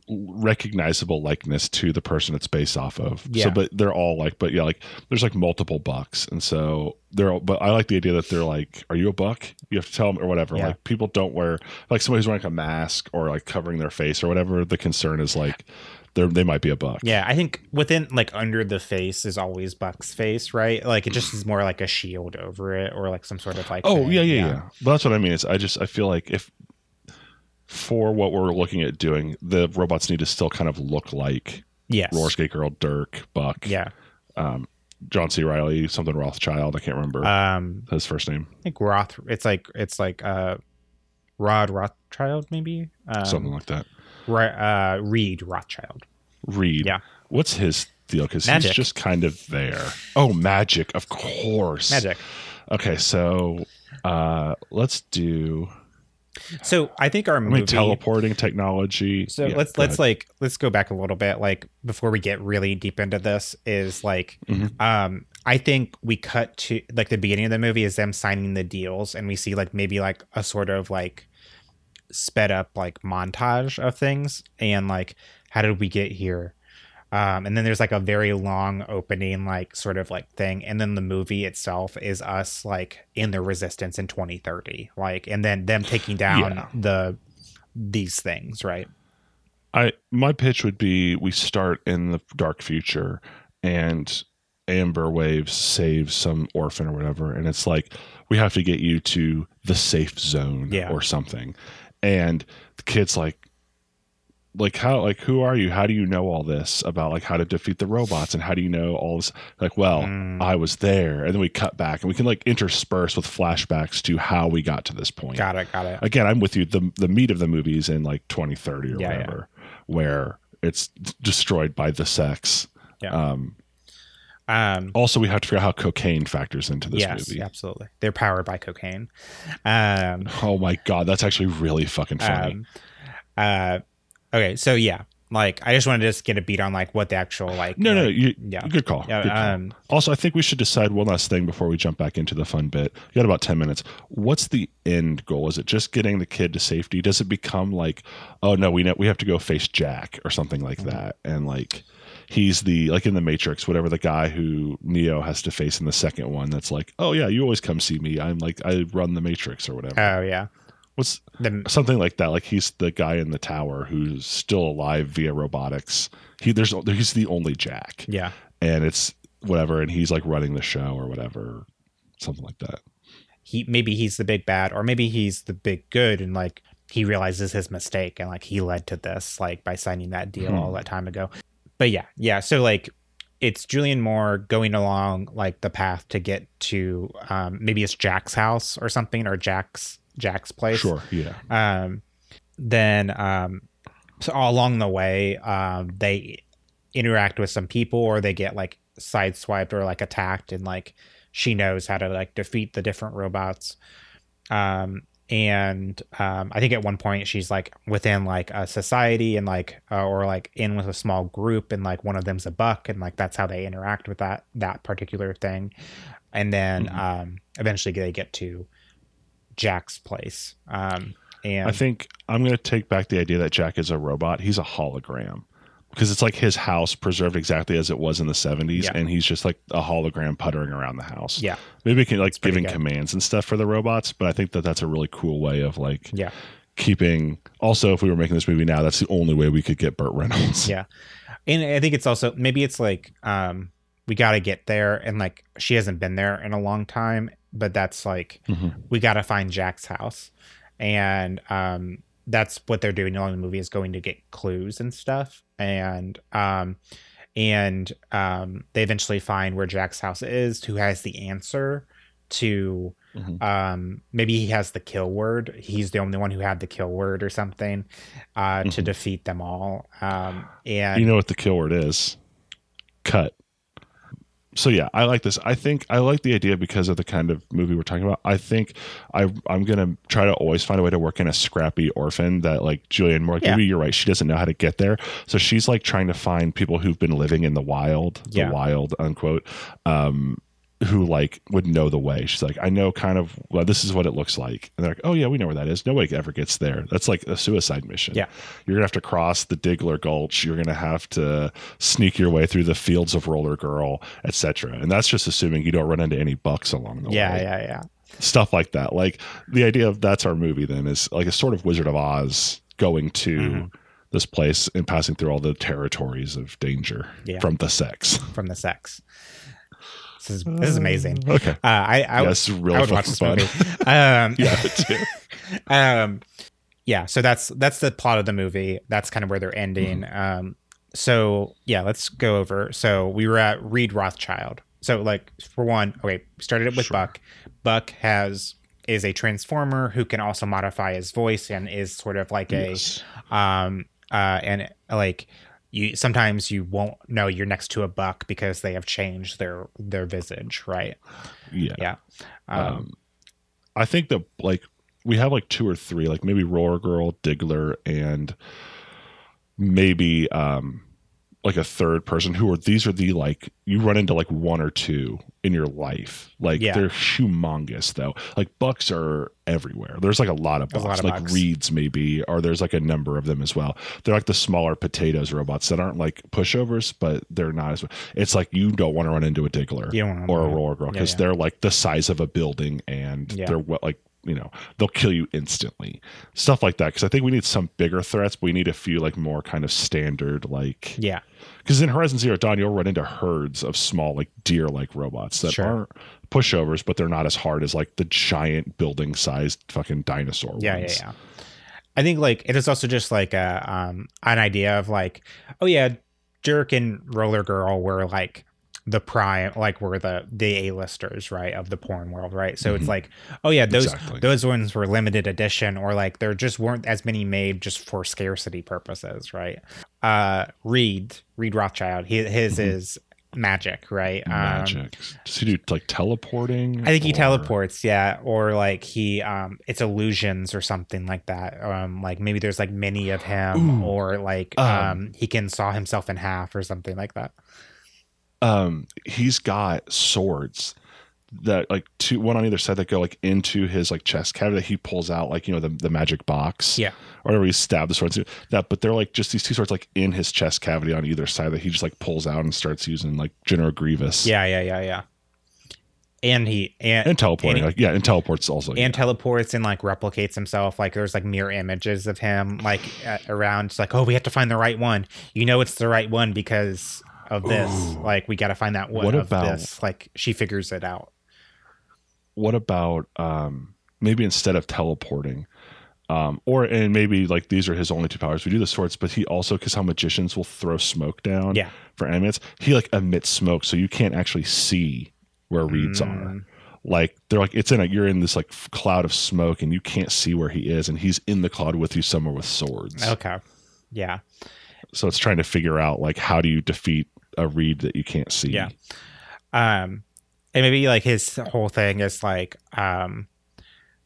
recognizable likeness to the person it's based off of. Yeah. So, but they're all like, but yeah, like there's like multiple bucks, and so they're. All, but I like the idea that they're like, "Are you a buck?" You have to tell them or whatever. Yeah. Like people don't wear like somebody who's wearing like a mask or like covering their face or whatever. The concern is like they they might be a buck. Yeah, I think within like under the face is always Buck's face, right? Like it just is more like a shield over it, or like some sort of like. Oh thing. yeah, yeah, yeah, But that's what I mean. Is I just I feel like if for what we're looking at doing, the robots need to still kind of look like Yes. Roller Skate Girl, Dirk, Buck, Yeah. um, John C. Reilly, something Rothschild. I can't remember Um, his first name. I think Roth. It's like it's like uh, Rod Rothschild, maybe. Um, something like that. Ri- uh, Reed Rothschild. Reed. yeah. What's his deal? Because he's just kind of there. Oh, magic, of course. Magic. Okay, so uh, let's do. So I think our I movie. mean, teleporting technology. so yeah, let's let's ahead. like let's go back a little bit. Like before we get really deep into this, is like, Mhm. um, I think we cut to like the beginning of the movie is them signing the deals, and we see like maybe like a sort of like sped up like montage of things, and like how did we get here? Um, and then there's like a very long opening, like sort of like thing, and then the movie itself is us like in the resistance in 2030, like, and then them taking down Yeah. the these things, right? I my pitch would be we start in the dark future and Amber Waves saves some orphan or whatever, and it's like we have to get you to the safe zone Yeah. or something. And the kid's like like how like who are you? How do you know all this about like how to defeat the robots and how do you know all this like well Mm. I was there and then we cut back and we can like intersperse with flashbacks to how we got to this point Got it, got it. again, I'm with you. The the meat of the movie is in like 2030 or Yeah, yeah. whatever, where it's destroyed by the sex. Yeah. Um, Um, also, we have to figure out how cocaine factors into this yes, movie. absolutely. They're powered by cocaine. Um, Oh my god, that's actually really fucking funny. um, uh, okay, so yeah, like I just wanted to just get a beat on like what the actual like. no, no, you, yeah. good call. yeah, good call. um, also, I think we should decide one last thing before we jump back into the fun bit. You got about 10 minutes. What's the end goal? Is it just getting the kid to safety? Does it become like, oh no, we know we have to go face Jack or something like Mm-hmm. that? And like, he's the, like in the Matrix, whatever the guy who Neo has to face in the second one that's like, oh yeah, you always come see me. I'm like, I run the Matrix or whatever. oh yeah, What's the something like that? Like he's the guy in the tower who's still alive via robotics. He, there's, he's the only Jack yeah. and it's whatever and he's like running the show or whatever something like that He maybe he's the big bad, or maybe he's the big good, and like he realizes his mistake, and like he led to this, like by signing that deal Hmm. all that time ago. But yeah, yeah. So like it's Julianne Moore going along like the path to get to um, maybe it's Jack's house or something, or Jack's Jack's place. sure yeah um, then um, so all along the way um, they interact with some people or they get like sideswiped or like attacked and like she knows how to like defeat the different robots um, and um, i think at one point she's like within like a society and like uh, or like in with a small group and like one of them's a buck and like that's how they interact with that that particular thing and then Mhm. um, eventually they get to jack's place um, and i think i'm going to take back the idea that jack is a robot he's a hologram because it's like his house preserved exactly as it was in the 70s Yeah. and he's just like a hologram puttering around the house yeah maybe can like giving good. commands and stuff for the robots but i think that that's a really cool way of like Yeah. keeping also if we were making this movie now that's the only way we could get burt reynolds Yeah. and i think it's also maybe it's like um we got to get there and like she hasn't been there in a long time but that's like Mhm. we got to find jack's house. And um that's what they're doing. Along the movie is going to get clues and stuff. And um and um they eventually find where jack's house is who has the answer to Mhm. um maybe he has the kill word. He's the only one who had the kill word or something uh to Mhm. defeat them all. Um and you know what the kill word is. Cut so yeah i like this i think i like the idea because of the kind of movie we're talking about i think i i'm gonna try to always find a way to work in a scrappy orphan that like julianne moore Yeah. maybe you're right she doesn't know how to get there so she's like trying to find people who've been living in the wild Yeah. the wild unquote um who like would know the way she's like i know kind of well this is what it looks like and they're like oh yeah we know where that is nobody ever gets there that's like a suicide mission Yeah. you're gonna have to cross the Diggler Gulch. You're gonna have to sneak your way through the fields of Roller Girl, etc. And that's just assuming you don't run into any bucks along the yeah way. yeah yeah yeah. Stuff like that. Like the idea of that's our movie. Then is like a sort of Wizard of Oz going to Mhm. this place and passing through all the territories of danger Yeah. from the sex. from the sex this is this is amazing Okay, uh i i, yeah, this is really I would watch this fun. movie [laughs] um yeah, too. [laughs] um yeah so that's that's the plot of the movie that's kind of where they're ending Mm-hmm. um so yeah let's go over so we were at reed rothschild so like for one okay we started it with Sure. buck buck has is a transformer who can also modify his voice and is sort of like Yes. a um uh and like you sometimes you won't know you're next to a buck because they have changed their their visage right Yeah. yeah um, um, I think that like we have like two or three, like maybe Roller Girl, Diggler, and maybe um like a third person who are these are the like you run into like one or two in your life. Like Yeah. they're humongous though. Like bucks are everywhere. There's like a lot of bucks. lot of like bucks. reeds maybe, or there's like a number of them as well. They're like the smaller potatoes robots that aren't like pushovers, but they're not as. It's like you don't want to run into a diggler You don't wanna or a roller girl Yeah, because yeah. they're like the size of a building and Yeah. they're what like you know they'll kill you instantly stuff like that because i think we need some bigger threats but we need a few like more kind of standard like Yeah. because in horizon zero dawn you'll run into herds of small like deer like robots that Sure. aren't pushovers but they're not as hard as like the giant building sized fucking dinosaur Yeah, yeah, yeah. I think like it is also just like a um an idea of like, oh yeah, Jerk and Roller Girl were like the prime like were the the A-listers, right, of the porn world, right? So it's Mhm. like, oh yeah, those Exactly. those ones were limited edition or like there just weren't as many made just for scarcity purposes, right? Uh Reed, Reed Rothschild, he, his Mhm. is magic, right? Um, magic does he do like teleporting I think he teleports, yeah, or like he um it's illusions or something like that. Um like maybe there's like many of him Ooh. or like Um, um he can saw himself in half or something like that. Um he's got swords that like two one on either side that go like into his like chest cavity that he pulls out like you know the, the magic box Yeah. or whatever he stabbed the swords into that but they're like just these two swords like in his chest cavity on either side that he just like pulls out and starts using like General Grievous Yeah, yeah, yeah, yeah. And he and and teleporting and he- like yeah and teleports also and teleports and like replicates himself like there's like mirror images of him like uh, around it's like oh we have to find the right one you know it's the right one because of this Ooh. like we got to find that one What of about- this. Like she figures it out. What about um maybe instead of teleporting um or and maybe like these are his only two powers. We do the swords but he also because how magicians will throw smoke down yeah. for animates he like emits smoke so you can't actually see where reeds are. Mm. like they're like it's in a you're in this like cloud of smoke and you can't see where he is and he's in the cloud with you somewhere with swords. Okay. Yeah. So it's trying to figure out like how do you defeat a reed that you can't see Yeah. um and maybe like his whole thing is like um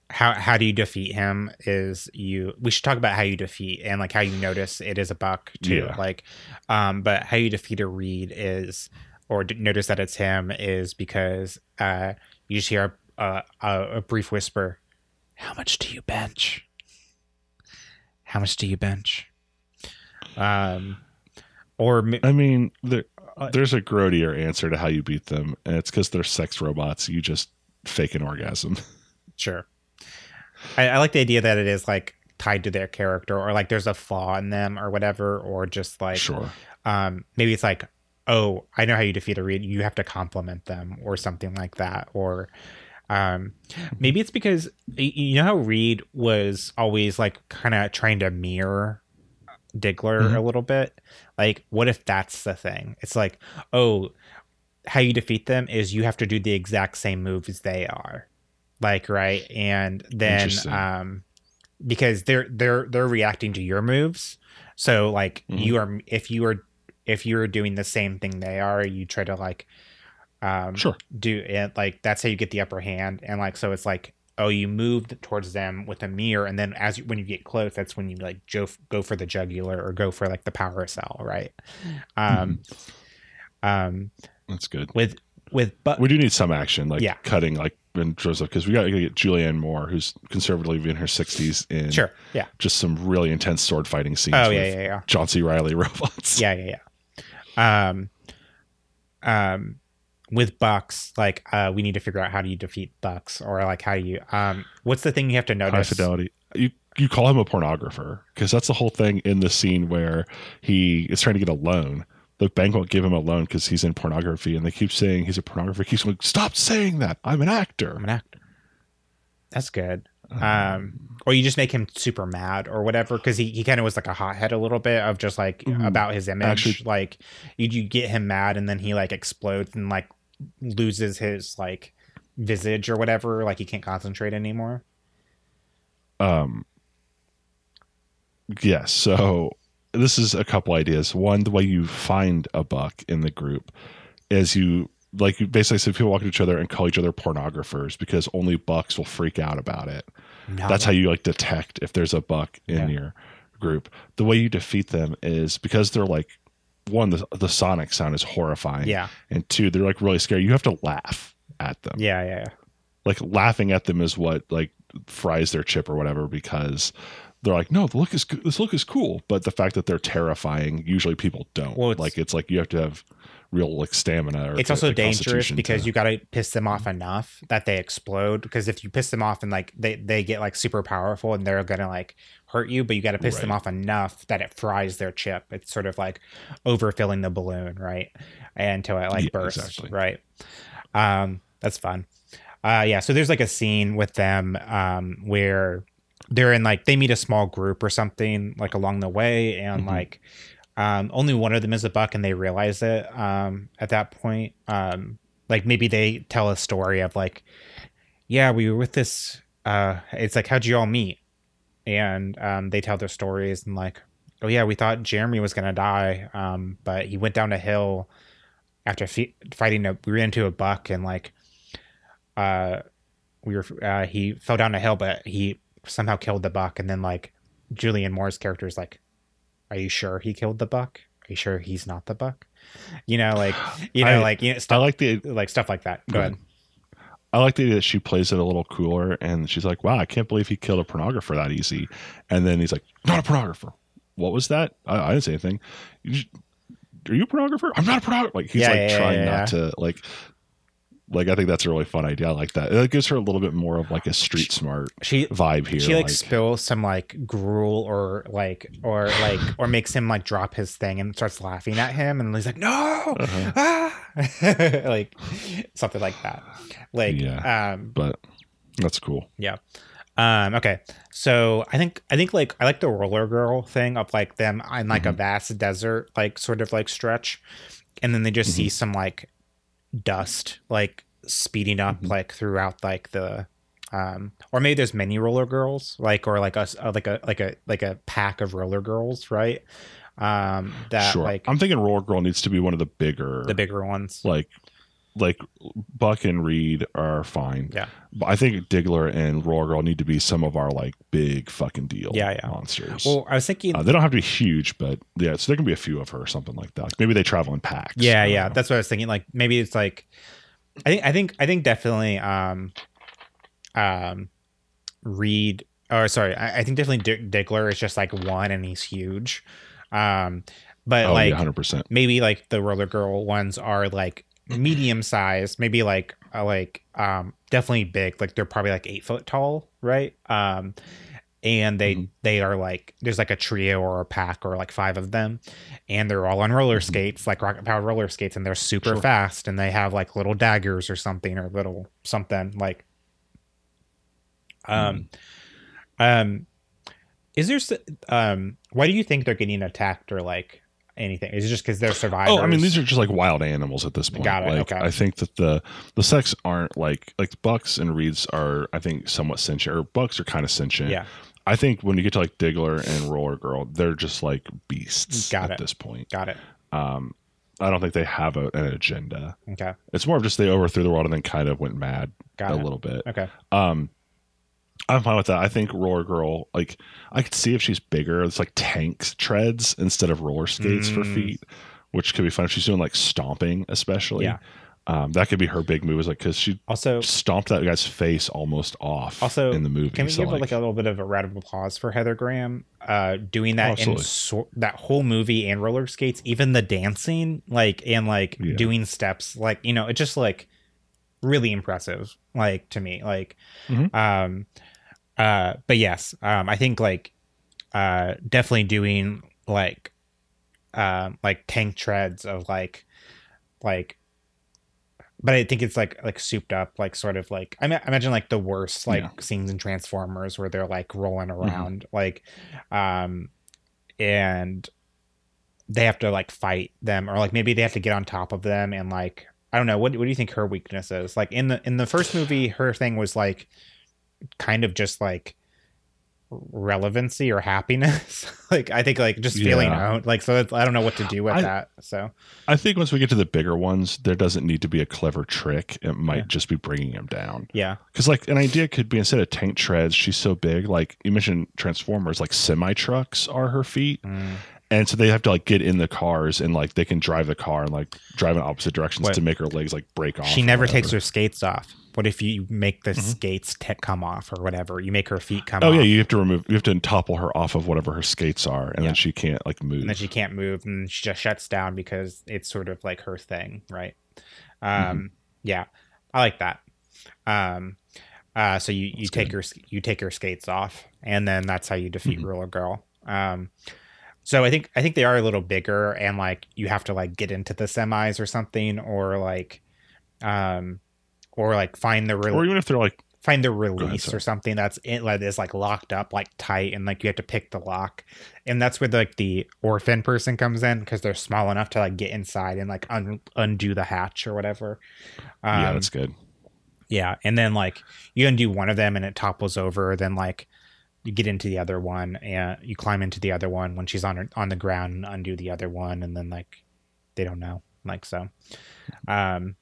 how how do you defeat him is you we should talk about how you defeat and like how you notice it is a buck too Yeah. like um but how you defeat a reed is or d- notice that it's him is because uh you just hear a, a, a brief whisper how much do you bench how much do you bench um or m- i mean there, there's a grodier answer to how you beat them and it's because they're sex robots you just fake an orgasm [laughs] Sure. I, I like the idea that it is like tied to their character or like there's a flaw in them or whatever, or just like sure um maybe it's like, oh, I know how you defeat a Reed, you have to compliment them or something like that. Or um maybe it's because you know how Reed was always like kind of trying to mirror Diggler Mhm. a little bit. Like, what if that's the thing? It's like, oh, how you defeat them is you have to do the exact same move as they are like right and then um because they're they're they're reacting to your moves so like Mhm. you are if you are if you're doing the same thing they are you try to like um Sure. do it like that's how you get the upper hand and like so it's like oh you moved towards them with a mirror and then as you, when you get close that's when you like go, go for the jugular or go for like the power cell right? Um um that's good. with with but we do need some action like Yeah. cutting like in joseph because we got to get julianne moore who's conservatively in her 60s in sure yeah. just some really intense sword fighting scenes oh yeah yeah yeah. John c. Reilly [laughs] robots. Yeah yeah yeah. Um um with bucks like uh we need to figure out how do you defeat bucks or like how do you um what's the thing you have to notice? high fidelity. You you call him a pornographer because that's the whole thing in the scene where he is trying to get a loan. The bank won't give him a loan because he's in pornography and they keep saying he's a pornographer. He keeps going stop saying that. I'm an actor. I'm an actor. That's good. Um or you just make him super mad or whatever because he, he kind of was like a hothead a little bit of just like Ooh, about his image. Actually- like you, you get him mad and then he like explodes and like loses his like visage or whatever like he can't concentrate anymore um yes so this is a couple ideas one the way you find a buck in the group is you like you basically say people walk to each other and call each other pornographers because only bucks will freak out about it No. That's how you like detect if there's a buck in Yeah. your group. The way you defeat them is because they're like one the the sonic sound is horrifying. Yeah. And two, they're like really scary. You have to laugh at them. Yeah, yeah, yeah. Like laughing at them is what like fries their chip or whatever because they're like, no, the look is this look is cool, but the fact that they're terrifying, usually people don't. Well, it's- like it's like you have to have real like stamina. Or it's also dangerous because to- you got to piss them off enough that they explode because if you piss them off and like they, they get like super powerful and they're gonna like hurt you but you got to piss them off enough that it fries their chip. It's sort of like overfilling the balloon right? Until it like Yeah, bursts exactly. right? Um that's fun. Uh yeah so there's like a scene with them um where they're in like they meet a small group or something like along the way and Mhm. like um only one of them is a buck and they realize it um at that point. Um like maybe they tell a story of like yeah we were with this uh it's like how'd you all meet and um they tell their stories and like oh yeah we thought jeremy was gonna die um but he went down a hill after fe- fighting a we ran into a buck and like uh we were uh he fell down a hill but he somehow killed the buck. And then like julianne moore's character is like are you sure he killed the buck? Are you sure he's not the buck? You know like you know I- like you know I like the like stuff like that. Go ahead. I like the idea that she plays it a little cooler and she's like, Wow, I can't believe he killed a pornographer that easy. And then he's like, Not a pornographer. What was that? I, I didn't say anything. You just- are you a pornographer? I'm not a pornographer. Like he's Yeah, like yeah, trying yeah, not to like like I think that's a really fun idea. I like that. It gives her a little bit more of like a street smart she vibe here. she like, spills some like gruel or like or like or makes him like drop his thing and starts laughing at him and he's like no Uh-huh. ah! [laughs] like something like that like Yeah. um but that's cool. Yeah. Um okay so i think i think like i like the roller girl thing of like them in like a Mhm. vast desert like sort of like stretch and then they just see some like dust like speeding up Mhm. like throughout like the um or maybe there's many roller girls like or like a s- uh, like a like a like a pack of roller girls right um that sure. like I'm thinking Roller Girl needs to be one of the bigger the bigger ones like like Buck and Reed are fine. Yeah. But I think Diggler and Roller Girl need to be some of our like big fucking deal Yeah, yeah. monsters. well i was thinking Uh, they don't have to be huge, but yeah, so there can be a few of her or something like that. Like maybe they travel in packs. yeah yeah know. that's what i was thinking like maybe it's like i think i think i think definitely um um reed or sorry i, I think definitely diggler is just like one and he's huge um but oh, like yeah, hundred percent. maybe like the roller girl ones are like medium size maybe like uh, like um definitely big like they're probably like eight foot tall right um and they Mhm. they are like there's like a trio or a pack or like five of them and they're all on roller Mhm. skates like rocket powered roller skates and they're super Sure. fast and they have like little daggers or something or little something like um Mm. um is there s- um why do you think they're getting attacked or like anything is it just because they're survivors Oh, I mean, these are just like wild animals at this point. Got it, Like, okay. I think that the the sex aren't like like bucks and reeds are. I think somewhat sentient, or bucks are kind of sentient. yeah I think when you get to like Diggler and Roller Girl, they're just like beasts Got at it. this point. got it Um, I don't think they have a, an agenda. okay It's more of just they overthrew the world and then kind of went mad got a it little bit. okay Um, I'm fine with that. I think Roller Girl, like, I could see if she's bigger, it's like tanks treads instead of roller skates for Mm. feet, which could be fun. If she's doing like stomping, especially. Yeah. Um, that could be her big move, is like because she also stomped that guy's face almost off. Also, in the movie. Can we So, give like, a little bit of a round of applause for Heather Graham uh, doing that in so- that whole movie and roller skates, even the dancing, like and like Yeah. doing steps, like you know, it's just like really impressive, like to me, like Mhm. um, uh, but yes, um, I think like uh, definitely doing like um, like tank treads of like like but I think it's like like souped up, like sort of like I, ma- I imagine like the worst like Yeah. Mm-hmm. scenes in Transformers where they're like rolling around, like, um, and they have to like fight them, or like maybe they have to get on top of them, and like I don't know what what do you think her weakness is? Like in the in the first movie, her thing was like kind of just like relevancy or happiness. [laughs] like I think like just feeling Yeah. out. Like so I don't know what to do with I- that. So I think once we get to the bigger ones, there doesn't need to be a clever trick. It might Yeah. just be bringing him down. yeah. Because like an idea could be instead of tank treads, she's so big. Like you mentioned, Transformers, like semi trucks are her feet, Mm. And so they have to like get in the cars and like they can drive the car and like drive in opposite directions to make her legs like break off. She never whatever. takes her skates off. What if you make the Mhm. skates te- come off or whatever? You make her feet come off. Oh off. yeah, you have to remove. You have to topple her off of whatever her skates are, and Yeah. then she can't like move. and then she can't move and she just shuts down because it's sort of like her thing right um Mm-hmm. yeah i like that um uh so you you take her you take her skates off and then that's how you defeat Mhm. roller girl um so i think i think they are a little bigger and like you have to like get into the semis or something or like um or like find the or even if they're like find the release sorry. or something that's in like is like locked up like tight and like you have to pick the lock and that's where like the orphan person comes in because they're small enough to like get inside and like un- undo the hatch or whatever um, yeah, that's good. yeah and then like you undo one of them and it topples over then like you get into the other one and you climb into the other one when she's on her, on the ground and undo the other one and then like they don't know like so um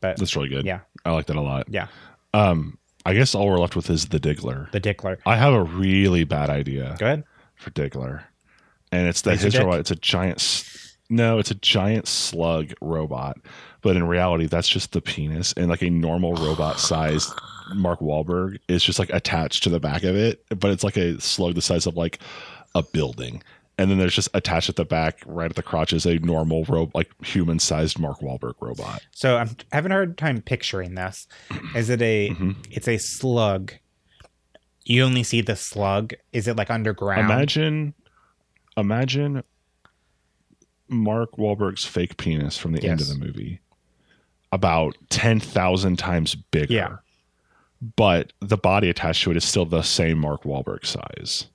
but That's really good. yeah I like that a lot. Yeah. Um, I guess all we're left with is the Diggler. the dickler I have a really bad idea go ahead for Diggler, and it's that his robot. It's a giant. No, it's a giant slug robot, but in reality, that's just the penis, and like a normal robot sized Mark Wahlberg is just like attached to the back of it, but it's like a slug the size of like a building. And then there's just attached at the back, right at the crotch, is a normal ro- like human sized Mark Wahlberg robot. So I'm having a hard time picturing this. Is it a? Mhm. It's a slug. You only see the slug. Is it like underground? Imagine, imagine Mark Wahlberg's fake penis from the end of the movie, about ten thousand times bigger. Yeah. But the body attached to it is still the same Mark Wahlberg size.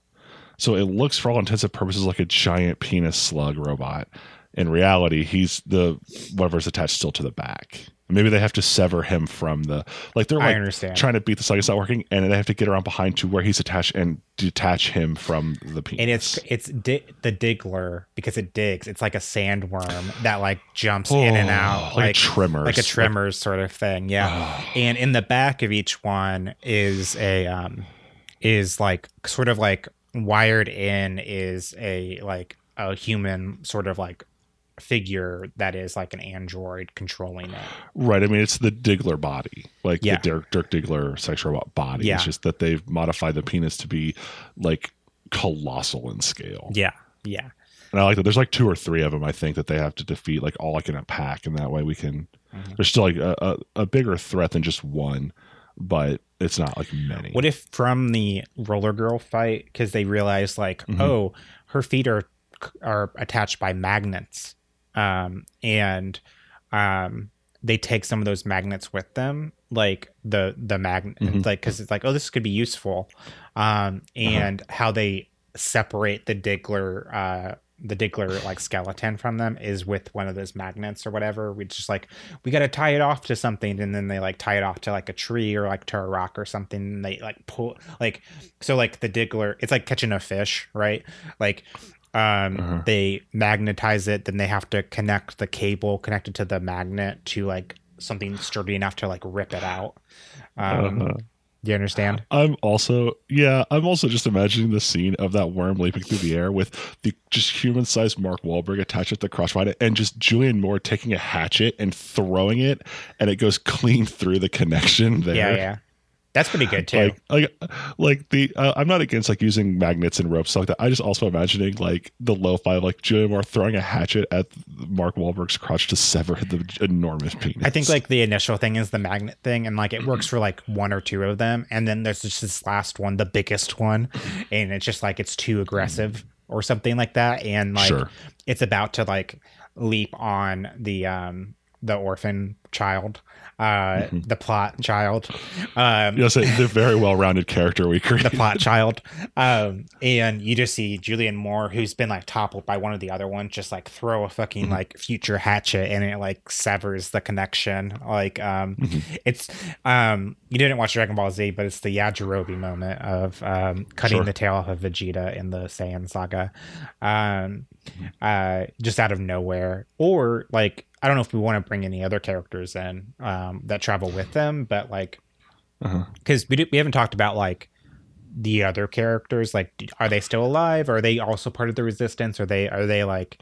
So it looks, for all intents and purposes, like a giant penis slug robot. In reality, he's the whatever's attached still to the back. Maybe they have to sever him from the like they're I like understand. trying to beat the slug. It's not working, and they have to get around behind to where he's attached and detach him from the penis. and it's it's di- the diggler because it digs. It's like a sandworm that like jumps in and out, Oh, like, like Tremors, like a Tremors sort of thing. Yeah. Oh, and in the back of each one is a um is like sort of like wired in is a like a human sort of like figure that is like an android controlling it. right. I mean, it's the Diggler body, like Yeah. the Dirk, Dirk Diggler sex robot body. Yeah. It's just that they've modified the penis to be like colossal in scale. Yeah. Yeah. And I like that. There's like two or three of them. I think that they have to defeat, like all like in a pack, and that way we can. Mhm. There's still like a, a, a bigger threat than just one, but it's not like many. What if from the roller girl fight because they realize like Mhm. oh her feet are are attached by magnets um and um they take some of those magnets with them like the the magnet Mhm. like because it's like oh this could be useful um Uh-huh. and how they separate the diggler uh the diggler like skeleton from them is with one of those magnets or whatever we just like we got to tie it off to something and then they like tie it off to like a tree or like to a rock or something and they like pull like so like the diggler it's like catching a fish right like um Uh-huh. they magnetize it then they have to connect the cable connected to the magnet to like something sturdy enough to like rip it out um Uh-huh. do you understand I'm also yeah, I'm also just imagining the scene of that worm leaping through the air with the just human sized Mark Wahlberg attached at the crossbody and just Julianne Moore taking a hatchet and throwing it and it goes [laughs] clean through the connection there. yeah yeah that's pretty good too Like, like, like the uh, I'm not against like using magnets and ropes like that. I just also imagining like the lo-fi like Julianne Moore throwing a hatchet at Mark Wahlberg's crotch to sever the enormous penis. I think like the initial thing is the magnet thing, and like it works for like one or two of them, and then there's just this last one, the biggest one, and it's just like it's too aggressive or something like that, and like Sure. it's about to like leap on the um the orphan child, uh, the plot child. Um, You know, so they're very well-rounded character we create. the plot child. Um, and you just see Julianne Moore, who's been like toppled by one of the other ones, just like throw a fucking Mhm. like future hatchet and it like severs the connection. Like, um, Mhm. it's, um, you didn't watch Dragon Ball Z, but it's the Yajirobe moment of, um, cutting Sure. the tail off of Vegeta in the Saiyan saga. Um, uh, just out of nowhere. Or like, I don't know if we want to bring any other characters in, um, that travel with them, but like, Uh-huh. because we, di- we haven't talked about like the other characters like are they still alive are they also part of the resistance are they are they like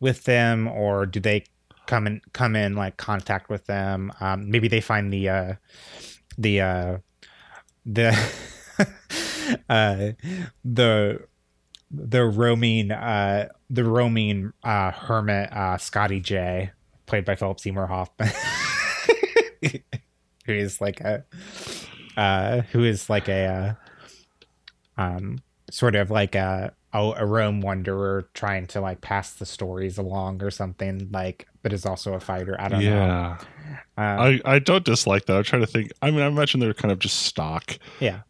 with them or do they come and come in like contact with them um maybe they find the uh the uh the [laughs] uh the the roaming uh the roaming uh hermit uh scotty j played by philip seymour hoffman. [laughs] Who is like a uh who is like a uh, um sort of like a a, roam wanderer trying to like pass the stories along or something like but is also a fighter. I don't know. Yeah, um, I I don't dislike that. I'm trying to think. I mean, I imagine they're kind of just stock, yeah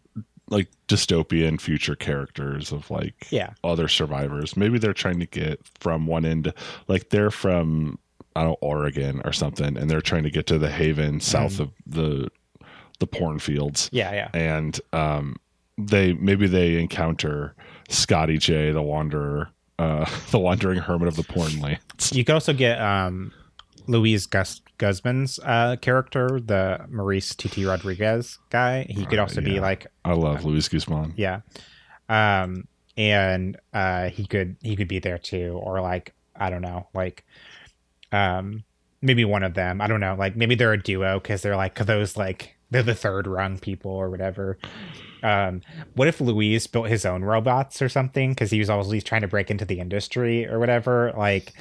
like dystopian future characters of like yeah other survivors. Maybe they're trying to get from one end, like they're from I don't know, Oregon or something, and they're trying to get to the Haven south of the the porn fields, yeah yeah and um, they maybe they encounter Scotty J, the Wanderer, uh, [laughs] the Wandering Hermit of the Porn Lands. you could also get um Luis Gus- guzman's uh character the maurice tt rodriguez guy. He could Uh, also be like I love Luis Guzman. yeah. Um and uh he could he could be there too or like i don't know like um maybe one of them. I don't know like maybe they're a duo because they're like those like they're the third rung people or whatever um what if Luis built his own robots or something because he was always trying to break into the industry or whatever like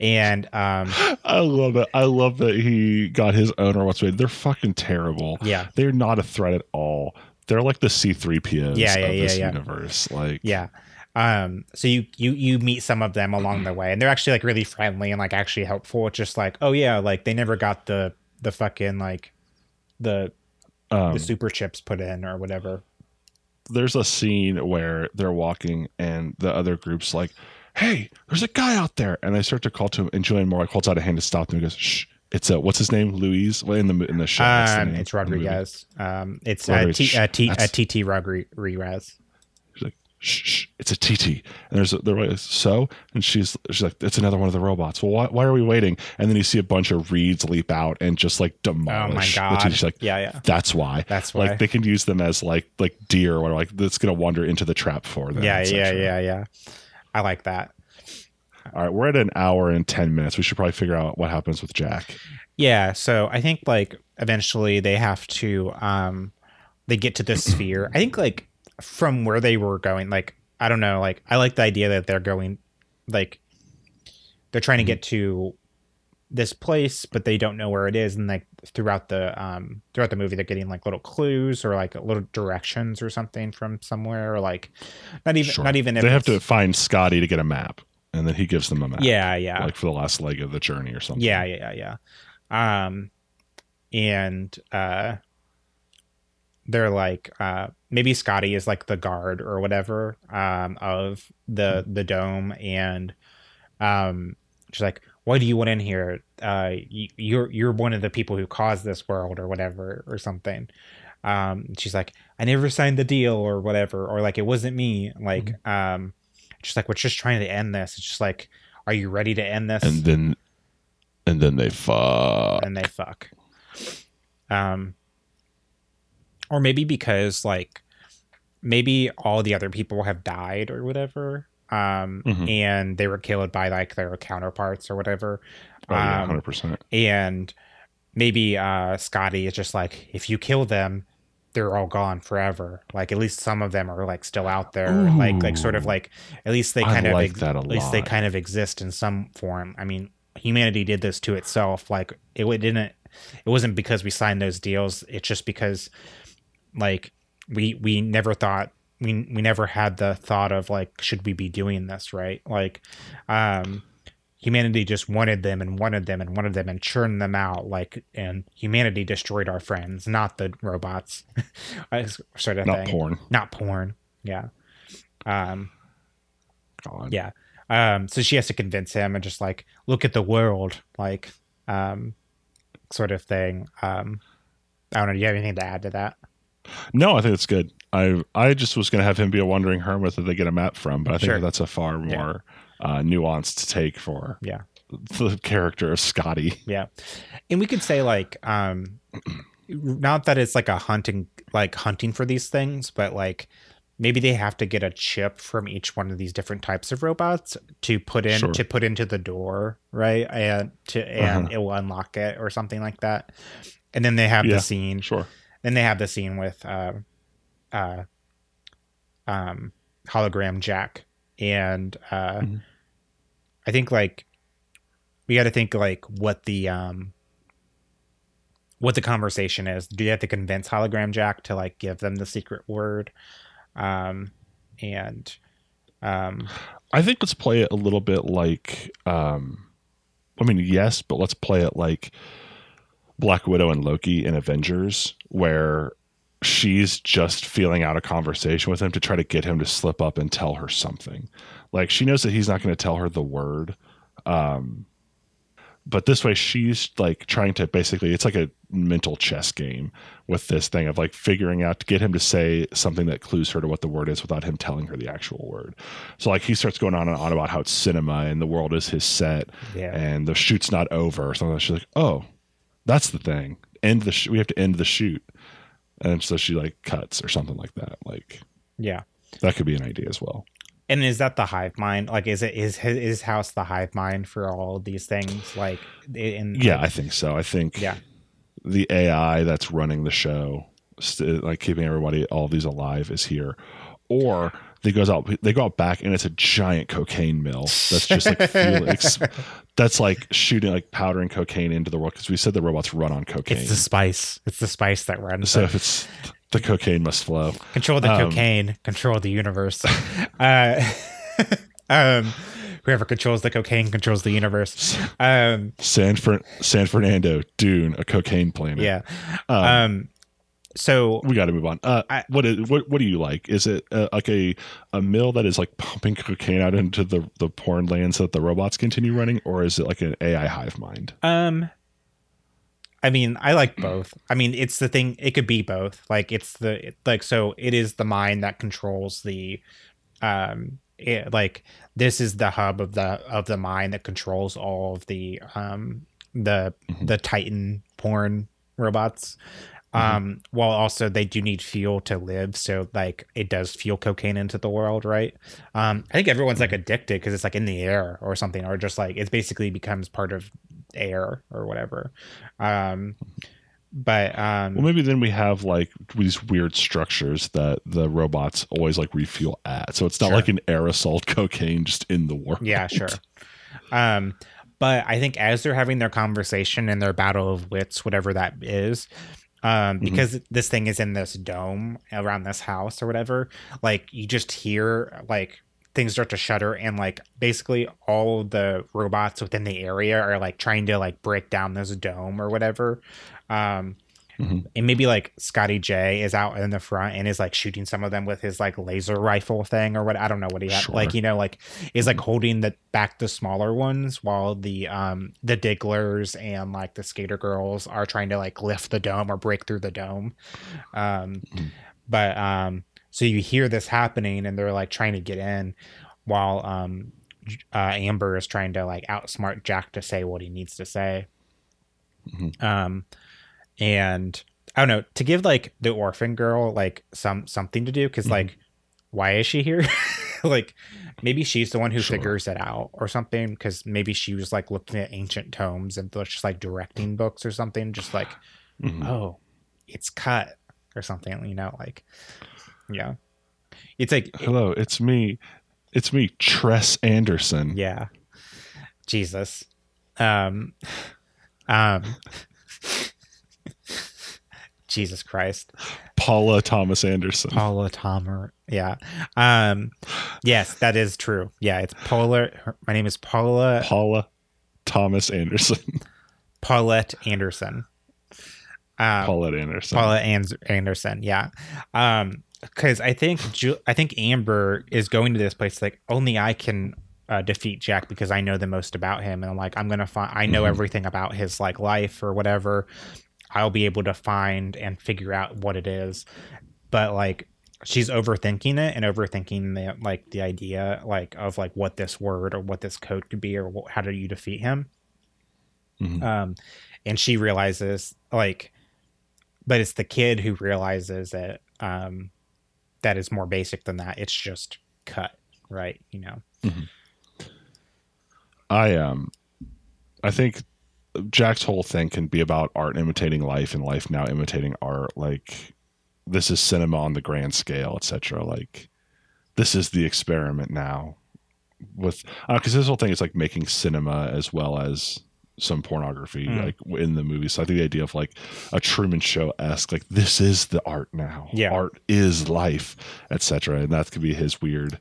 and um I love it. I love that he got his own robots made. They're fucking terrible. yeah They're not a threat at all. They're like the C3POs Yeah, yeah, of yeah, this yeah. universe. Like, Yeah. Um, so you you you meet some of them along the way and they're actually like really friendly and like actually helpful. It's just like, oh yeah, like they never got the the fucking like the um, the super chips put in or whatever. there's a scene where they're walking and the other group's like, "Hey, there's a guy out there," and they start to call to him, and Julianne Moore like holds out a hand to stop them. He goes, "Shh." It's a what's his name? Luis. Well, in the in the show, the Um, name it's the movie? Rodriguez. Um, it's uh, Rodriguez. T, uh, T, uh, TT Rodriguez. Shh, shh, it's a TT. And there's a, they're like, so, and she's she's like, it's another one of the robots. Well, why, why are we waiting? And then you see a bunch of reeds leap out and just like demolish Oh my demolish. the god! TT. She's like, yeah, yeah. that's why. That's why. Like they can use them as like like deer or like that's gonna wander into the trap for them. yeah, yeah, yeah, yeah. I like that. All right, we're at an hour and ten minutes. We should probably figure out what happens with Jack. Yeah, so I think like eventually they have to um they get to this sphere. I think like from where they were going, like I don't know, like I like the idea that they're going like they're trying to get to this place, but they don't know where it is, and like throughout the um throughout the movie they're getting like little clues or like little directions or something from somewhere, or like not even Sure. not even if they have to find Scotty to get a map, and then he gives them a map. Yeah, yeah. like for the last leg of the journey or something. Yeah, yeah, yeah, yeah. Um, and uh, they're like, uh, maybe Scotty is like the guard or whatever, um, of the the dome, and um, she's like, "Why do you want in here? Uh, you, you're you're one of the people who caused this world or whatever or something." Um, she's like, "I never signed the deal or whatever, or like it wasn't me." Like, um, she's like, "We're just trying to end this." It's just like, "Are you ready to end this?" and then and then they fuck. and they fuck. Um, or maybe because like maybe all the other people have died or whatever. Um, Mhm. and they were killed by like their counterparts or whatever. Oh, yeah, Um, hundred percent. and maybe uh Scotty is just like if you kill them they're all gone forever like at least some of them are like still out there like like sort of like at least they I kind of like a at least they kind of exist in some form i mean humanity did this to itself like it, wa- didn't it wasn't because we signed those deals it's just because like we we never thought we we never had the thought of like should we be doing this right? Like um humanity just wanted them and wanted them and wanted them and churned them out like and humanity destroyed our friends not the robots. [laughs] Sort of Not thing. porn. not porn. Yeah. Um God. yeah. Um so she has to convince him and just like look at the world like um sort of thing. Um i don't know. Do you have anything to add to that No, I think it's good. I I just was going to have him be a wandering hermit that they get a map from, but I think Sure. that's a far more uh, nuanced take for Yeah. the character of Scotty. Yeah. And we could say like um not that it's like a hunting like hunting for these things, but like maybe they have to get a chip from each one of these different types of robots to put in Sure. to put into the door, right? And to and Uh-huh. it will unlock it or something like that. And then they have Yeah. the scene. Sure. Then they have the scene with uh uh um hologram Jack and uh Mhm. I think like we got to think like what the um what the conversation is. Do you have to convince hologram Jack to like give them the secret word? Um and um I think let's play it a little bit like um I mean yes, but let's play it like Black Widow and Loki and Avengers where she's just feeling out a conversation with him to try to get him to slip up and tell her something. Like she knows that he's not going to tell her the word. Um but this way she's like trying to basically it's like a mental chess game with this thing of like figuring out to get him to say something that clues her to what the word is without him telling her the actual word. So like he starts going on and on about how it's cinema and the world is his set yeah. and the shoot's not over or something. She's like, oh, that's the thing. End the sh- we have to end the shoot, and so she like cuts or something like that. Like Yeah. that could be an idea as well. And is that the hive mind? Like is it is his, is house the hive mind for all these things like in Yeah, I think so. I think Yeah. the AI that's running the show, st- like keeping everybody all these alive, is here, or they goes out they go out back and it's a giant cocaine mill that's just like fuel, ex- [laughs] that's like shooting like powdering cocaine into the world because we said the robots run on cocaine. It's the spice. It's the spice that runs. so if it's the cocaine must flow. control the um, cocaine, control the universe. [laughs] uh, [laughs] um, whoever controls the cocaine controls the universe. Um, San Fer- San Fernando, Dune, a cocaine planet. yeah. Um, Um, so we got to move on. Uh, I- what is what? What do you like? Is it uh, like a a mill that is like pumping cocaine out into the the porn land so that the robots continue running, or is it like an AI hive mind? Um, I mean, I like both. I mean, it's the thing. It could be both. Like it's the like so. It is the mind that controls the, um, it, like this is the hub of the of the mind that controls all of the um the Mhm. the Titan porn robots. Um, while also they do need fuel to live, so like it does fuel cocaine into the world, right? Um, I think everyone's like addicted because it's like in the air or something, or just like it basically becomes part of air or whatever. Um, but um, Well, maybe then we have like these weird structures that the robots always like refuel at. So it's not Sure. like an aerosol [laughs] cocaine just in the world. yeah, sure. Um, but I think as they're having their conversation and their battle of wits, whatever that is, um, because this thing is in this dome around this house or whatever, like you just hear like things start to shudder and like basically all of the robots within the area are like trying to like break down this dome or whatever. Um, Mhm. and maybe like Scotty J is out in the front and is like shooting some of them with his like laser rifle thing or what I don't know what he had Sure. like you know like is like holding the back the smaller ones while the um the digglers and like the skater girls are trying to like lift the dome or break through the dome um Mhm. but um so you hear this happening and they're like trying to get in while um uh, Amber is trying to like outsmart Jack to say what he needs to say Mhm. um and I don't know to give like the orphan girl like some something to do because Mhm. like why is she here [laughs] like maybe she's the one who Sure. figures it out or something because maybe she was like looking at ancient tomes and just like directing books or something just like Mhm. oh it's cut or something you know like yeah it's like Hello, it's me. It's me, Tress Anderson. yeah jesus um [laughs] um Jesus Christ. Paula Thomas Anderson. Paula Tomer. Yeah. Um yes, that is true. Yeah, it's Paula her- my name is Paula Paula Thomas Anderson. [laughs] Paulette Anderson. Um, Paulette Anderson. Paula Ans- Anderson, yeah. Um, because I think Ju- I think Amber is going to this place like only I can uh, defeat Jack because I know the most about him, and I'm like I'm gonna find I know Mhm. everything about his like life or whatever. I'll be able to find and figure out what it is, but like she's overthinking it and overthinking the like the idea like of like what this word or what this code could be or wh- how do you defeat him? Mhm. um and she realizes like but it's the kid who realizes that um that is more basic than that. It's just cut right? You know? I um I think Jack's whole thing can be about art imitating life and life now imitating art. Like this is cinema on the grand scale, etc. Like this is the experiment now with because this whole thing is like making cinema as well as some pornography Mm. like in the movie. So I think the idea of like a Truman Show esque, like this is the art now. Yeah. art is life, etc. And that could be his weird.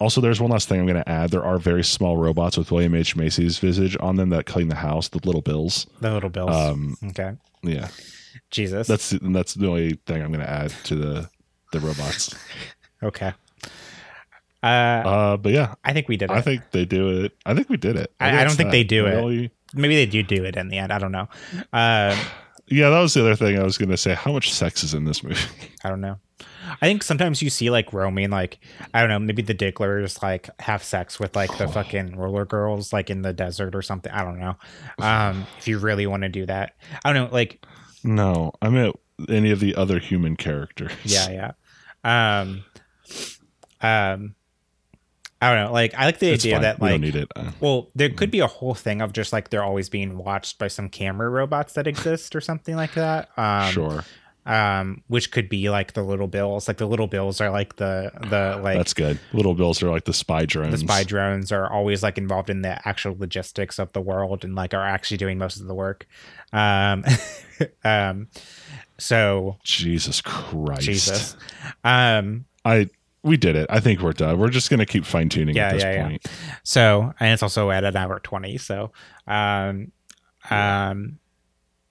Also, there's one last thing I'm going to add. There are very small robots with William H Macy's visage on them that clean the house, the little bills. the little bills Um, okay yeah, jesus that's that's the only thing I'm going to add to the the robots. okay uh, Uh, but yeah, i think we did it I think they do it. I think we did it. I- I don't think they do it. Maybe they do do it in the end i don't know uh, [sighs] Yeah, that was the other thing I was going to say. How much sex is in this movie? I don't know. I think sometimes you see like roaming, like I don't know, maybe the Dicklers like have sex with like the fucking roller girls, like in the desert or something. I don't know. Um, if you really want to do that, I don't know. Like, no, I mean any of the other human characters. yeah, yeah. Um, um, I don't know. Like, I like the it's idea fine. that we like, don't need it. Uh, well, there could be a whole thing of just like they're always being watched by some camera robots that exist or something like that. Um, sure, Um, which could be like the little bills. Like the little bills are like the the like that's good. Little bills are like the spy drones. the spy drones are always like involved in the actual logistics of the world and like are actually doing most of the work um [laughs] um so Jesus Christ. jesus um I we did it. I think we're done. We're just gonna keep fine tuning Yeah, at this yeah, yeah. point. so and it's also at an hour 20 so um um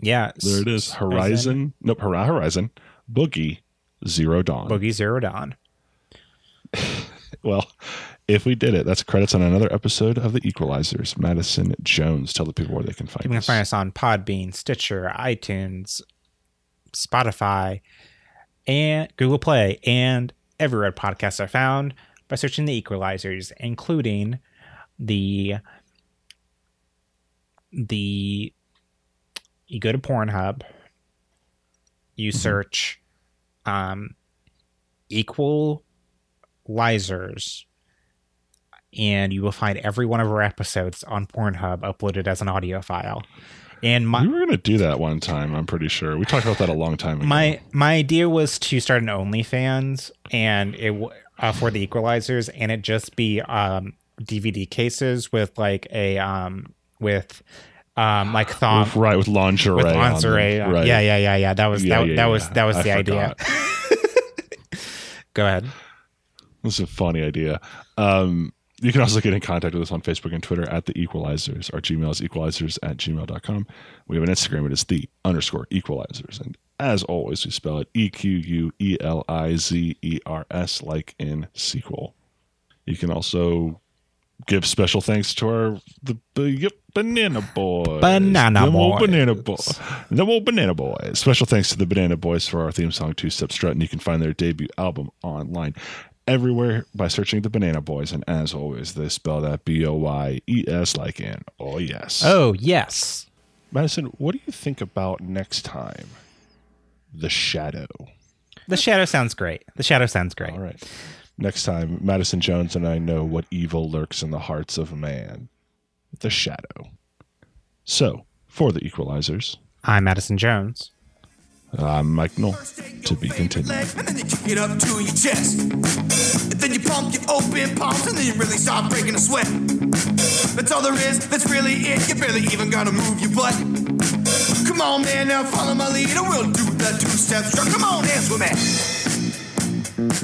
yeah There it is. Horizon. Nope. Hor- Horizon. Boogie. Zero Dawn. boogie zero dawn [laughs] Well, if we did it, that's credits on another episode of The Equelizers. Madison Jones. Tell the people where they can find you can us. find us on podbean stitcher itunes spotify and google play and everywhere podcasts are found by searching the equelizers including the the you go to pornhub you Mhm. search um equelizers and you will find every one of our episodes on pornhub uploaded as an audio file and my we were gonna do that one time. I'm pretty sure we talked about that a long time ago. my my idea was to start an OnlyFans and it uh, for the equelizers and it just be um DVD cases with like a um with um like thong right with lingerie. with on lingerie. Right. Yeah, yeah, yeah, yeah. That was Yeah, that, yeah, that was that was I the idea. [laughs] Go ahead. This is a funny idea. Um, you can also get in contact with us on Facebook and Twitter at the Equelizers. Our Gmail is equelizers at gmail.com. We have an Instagram. It is the underscore equelizers. And as always, we spell it E Q U E L I Z E R S, like in sequel. You can also give special thanks to our the, banana boyes, Banana the Boys. banana boy, the old banana boyes. Special thanks to the Banana Boyes for our theme song Two Step Strut, and you can find their debut album online everywhere by searching the Banana Boyes. And as always, they spell that B O Y E S like in oh yes. Oh yes. Madison, what do you think about next time? The Shadow. The shadow sounds great. The shadow sounds great. All right. Next time, Madison Jones and I know what evil lurks in the hearts of man. The Shadow. So, for the Equelizers, I'm Madison Jones. I'm Mike Knoll. To be continued. leg, and then you kick it up to your chest. And then you pump your open palms, and then you really start breaking a sweat. That's all there is, that's really it. You barely even gotta move your butt. Come Come on, man, now follow my lead, and we'll do the two step strut. Come on, dance with me. Huh.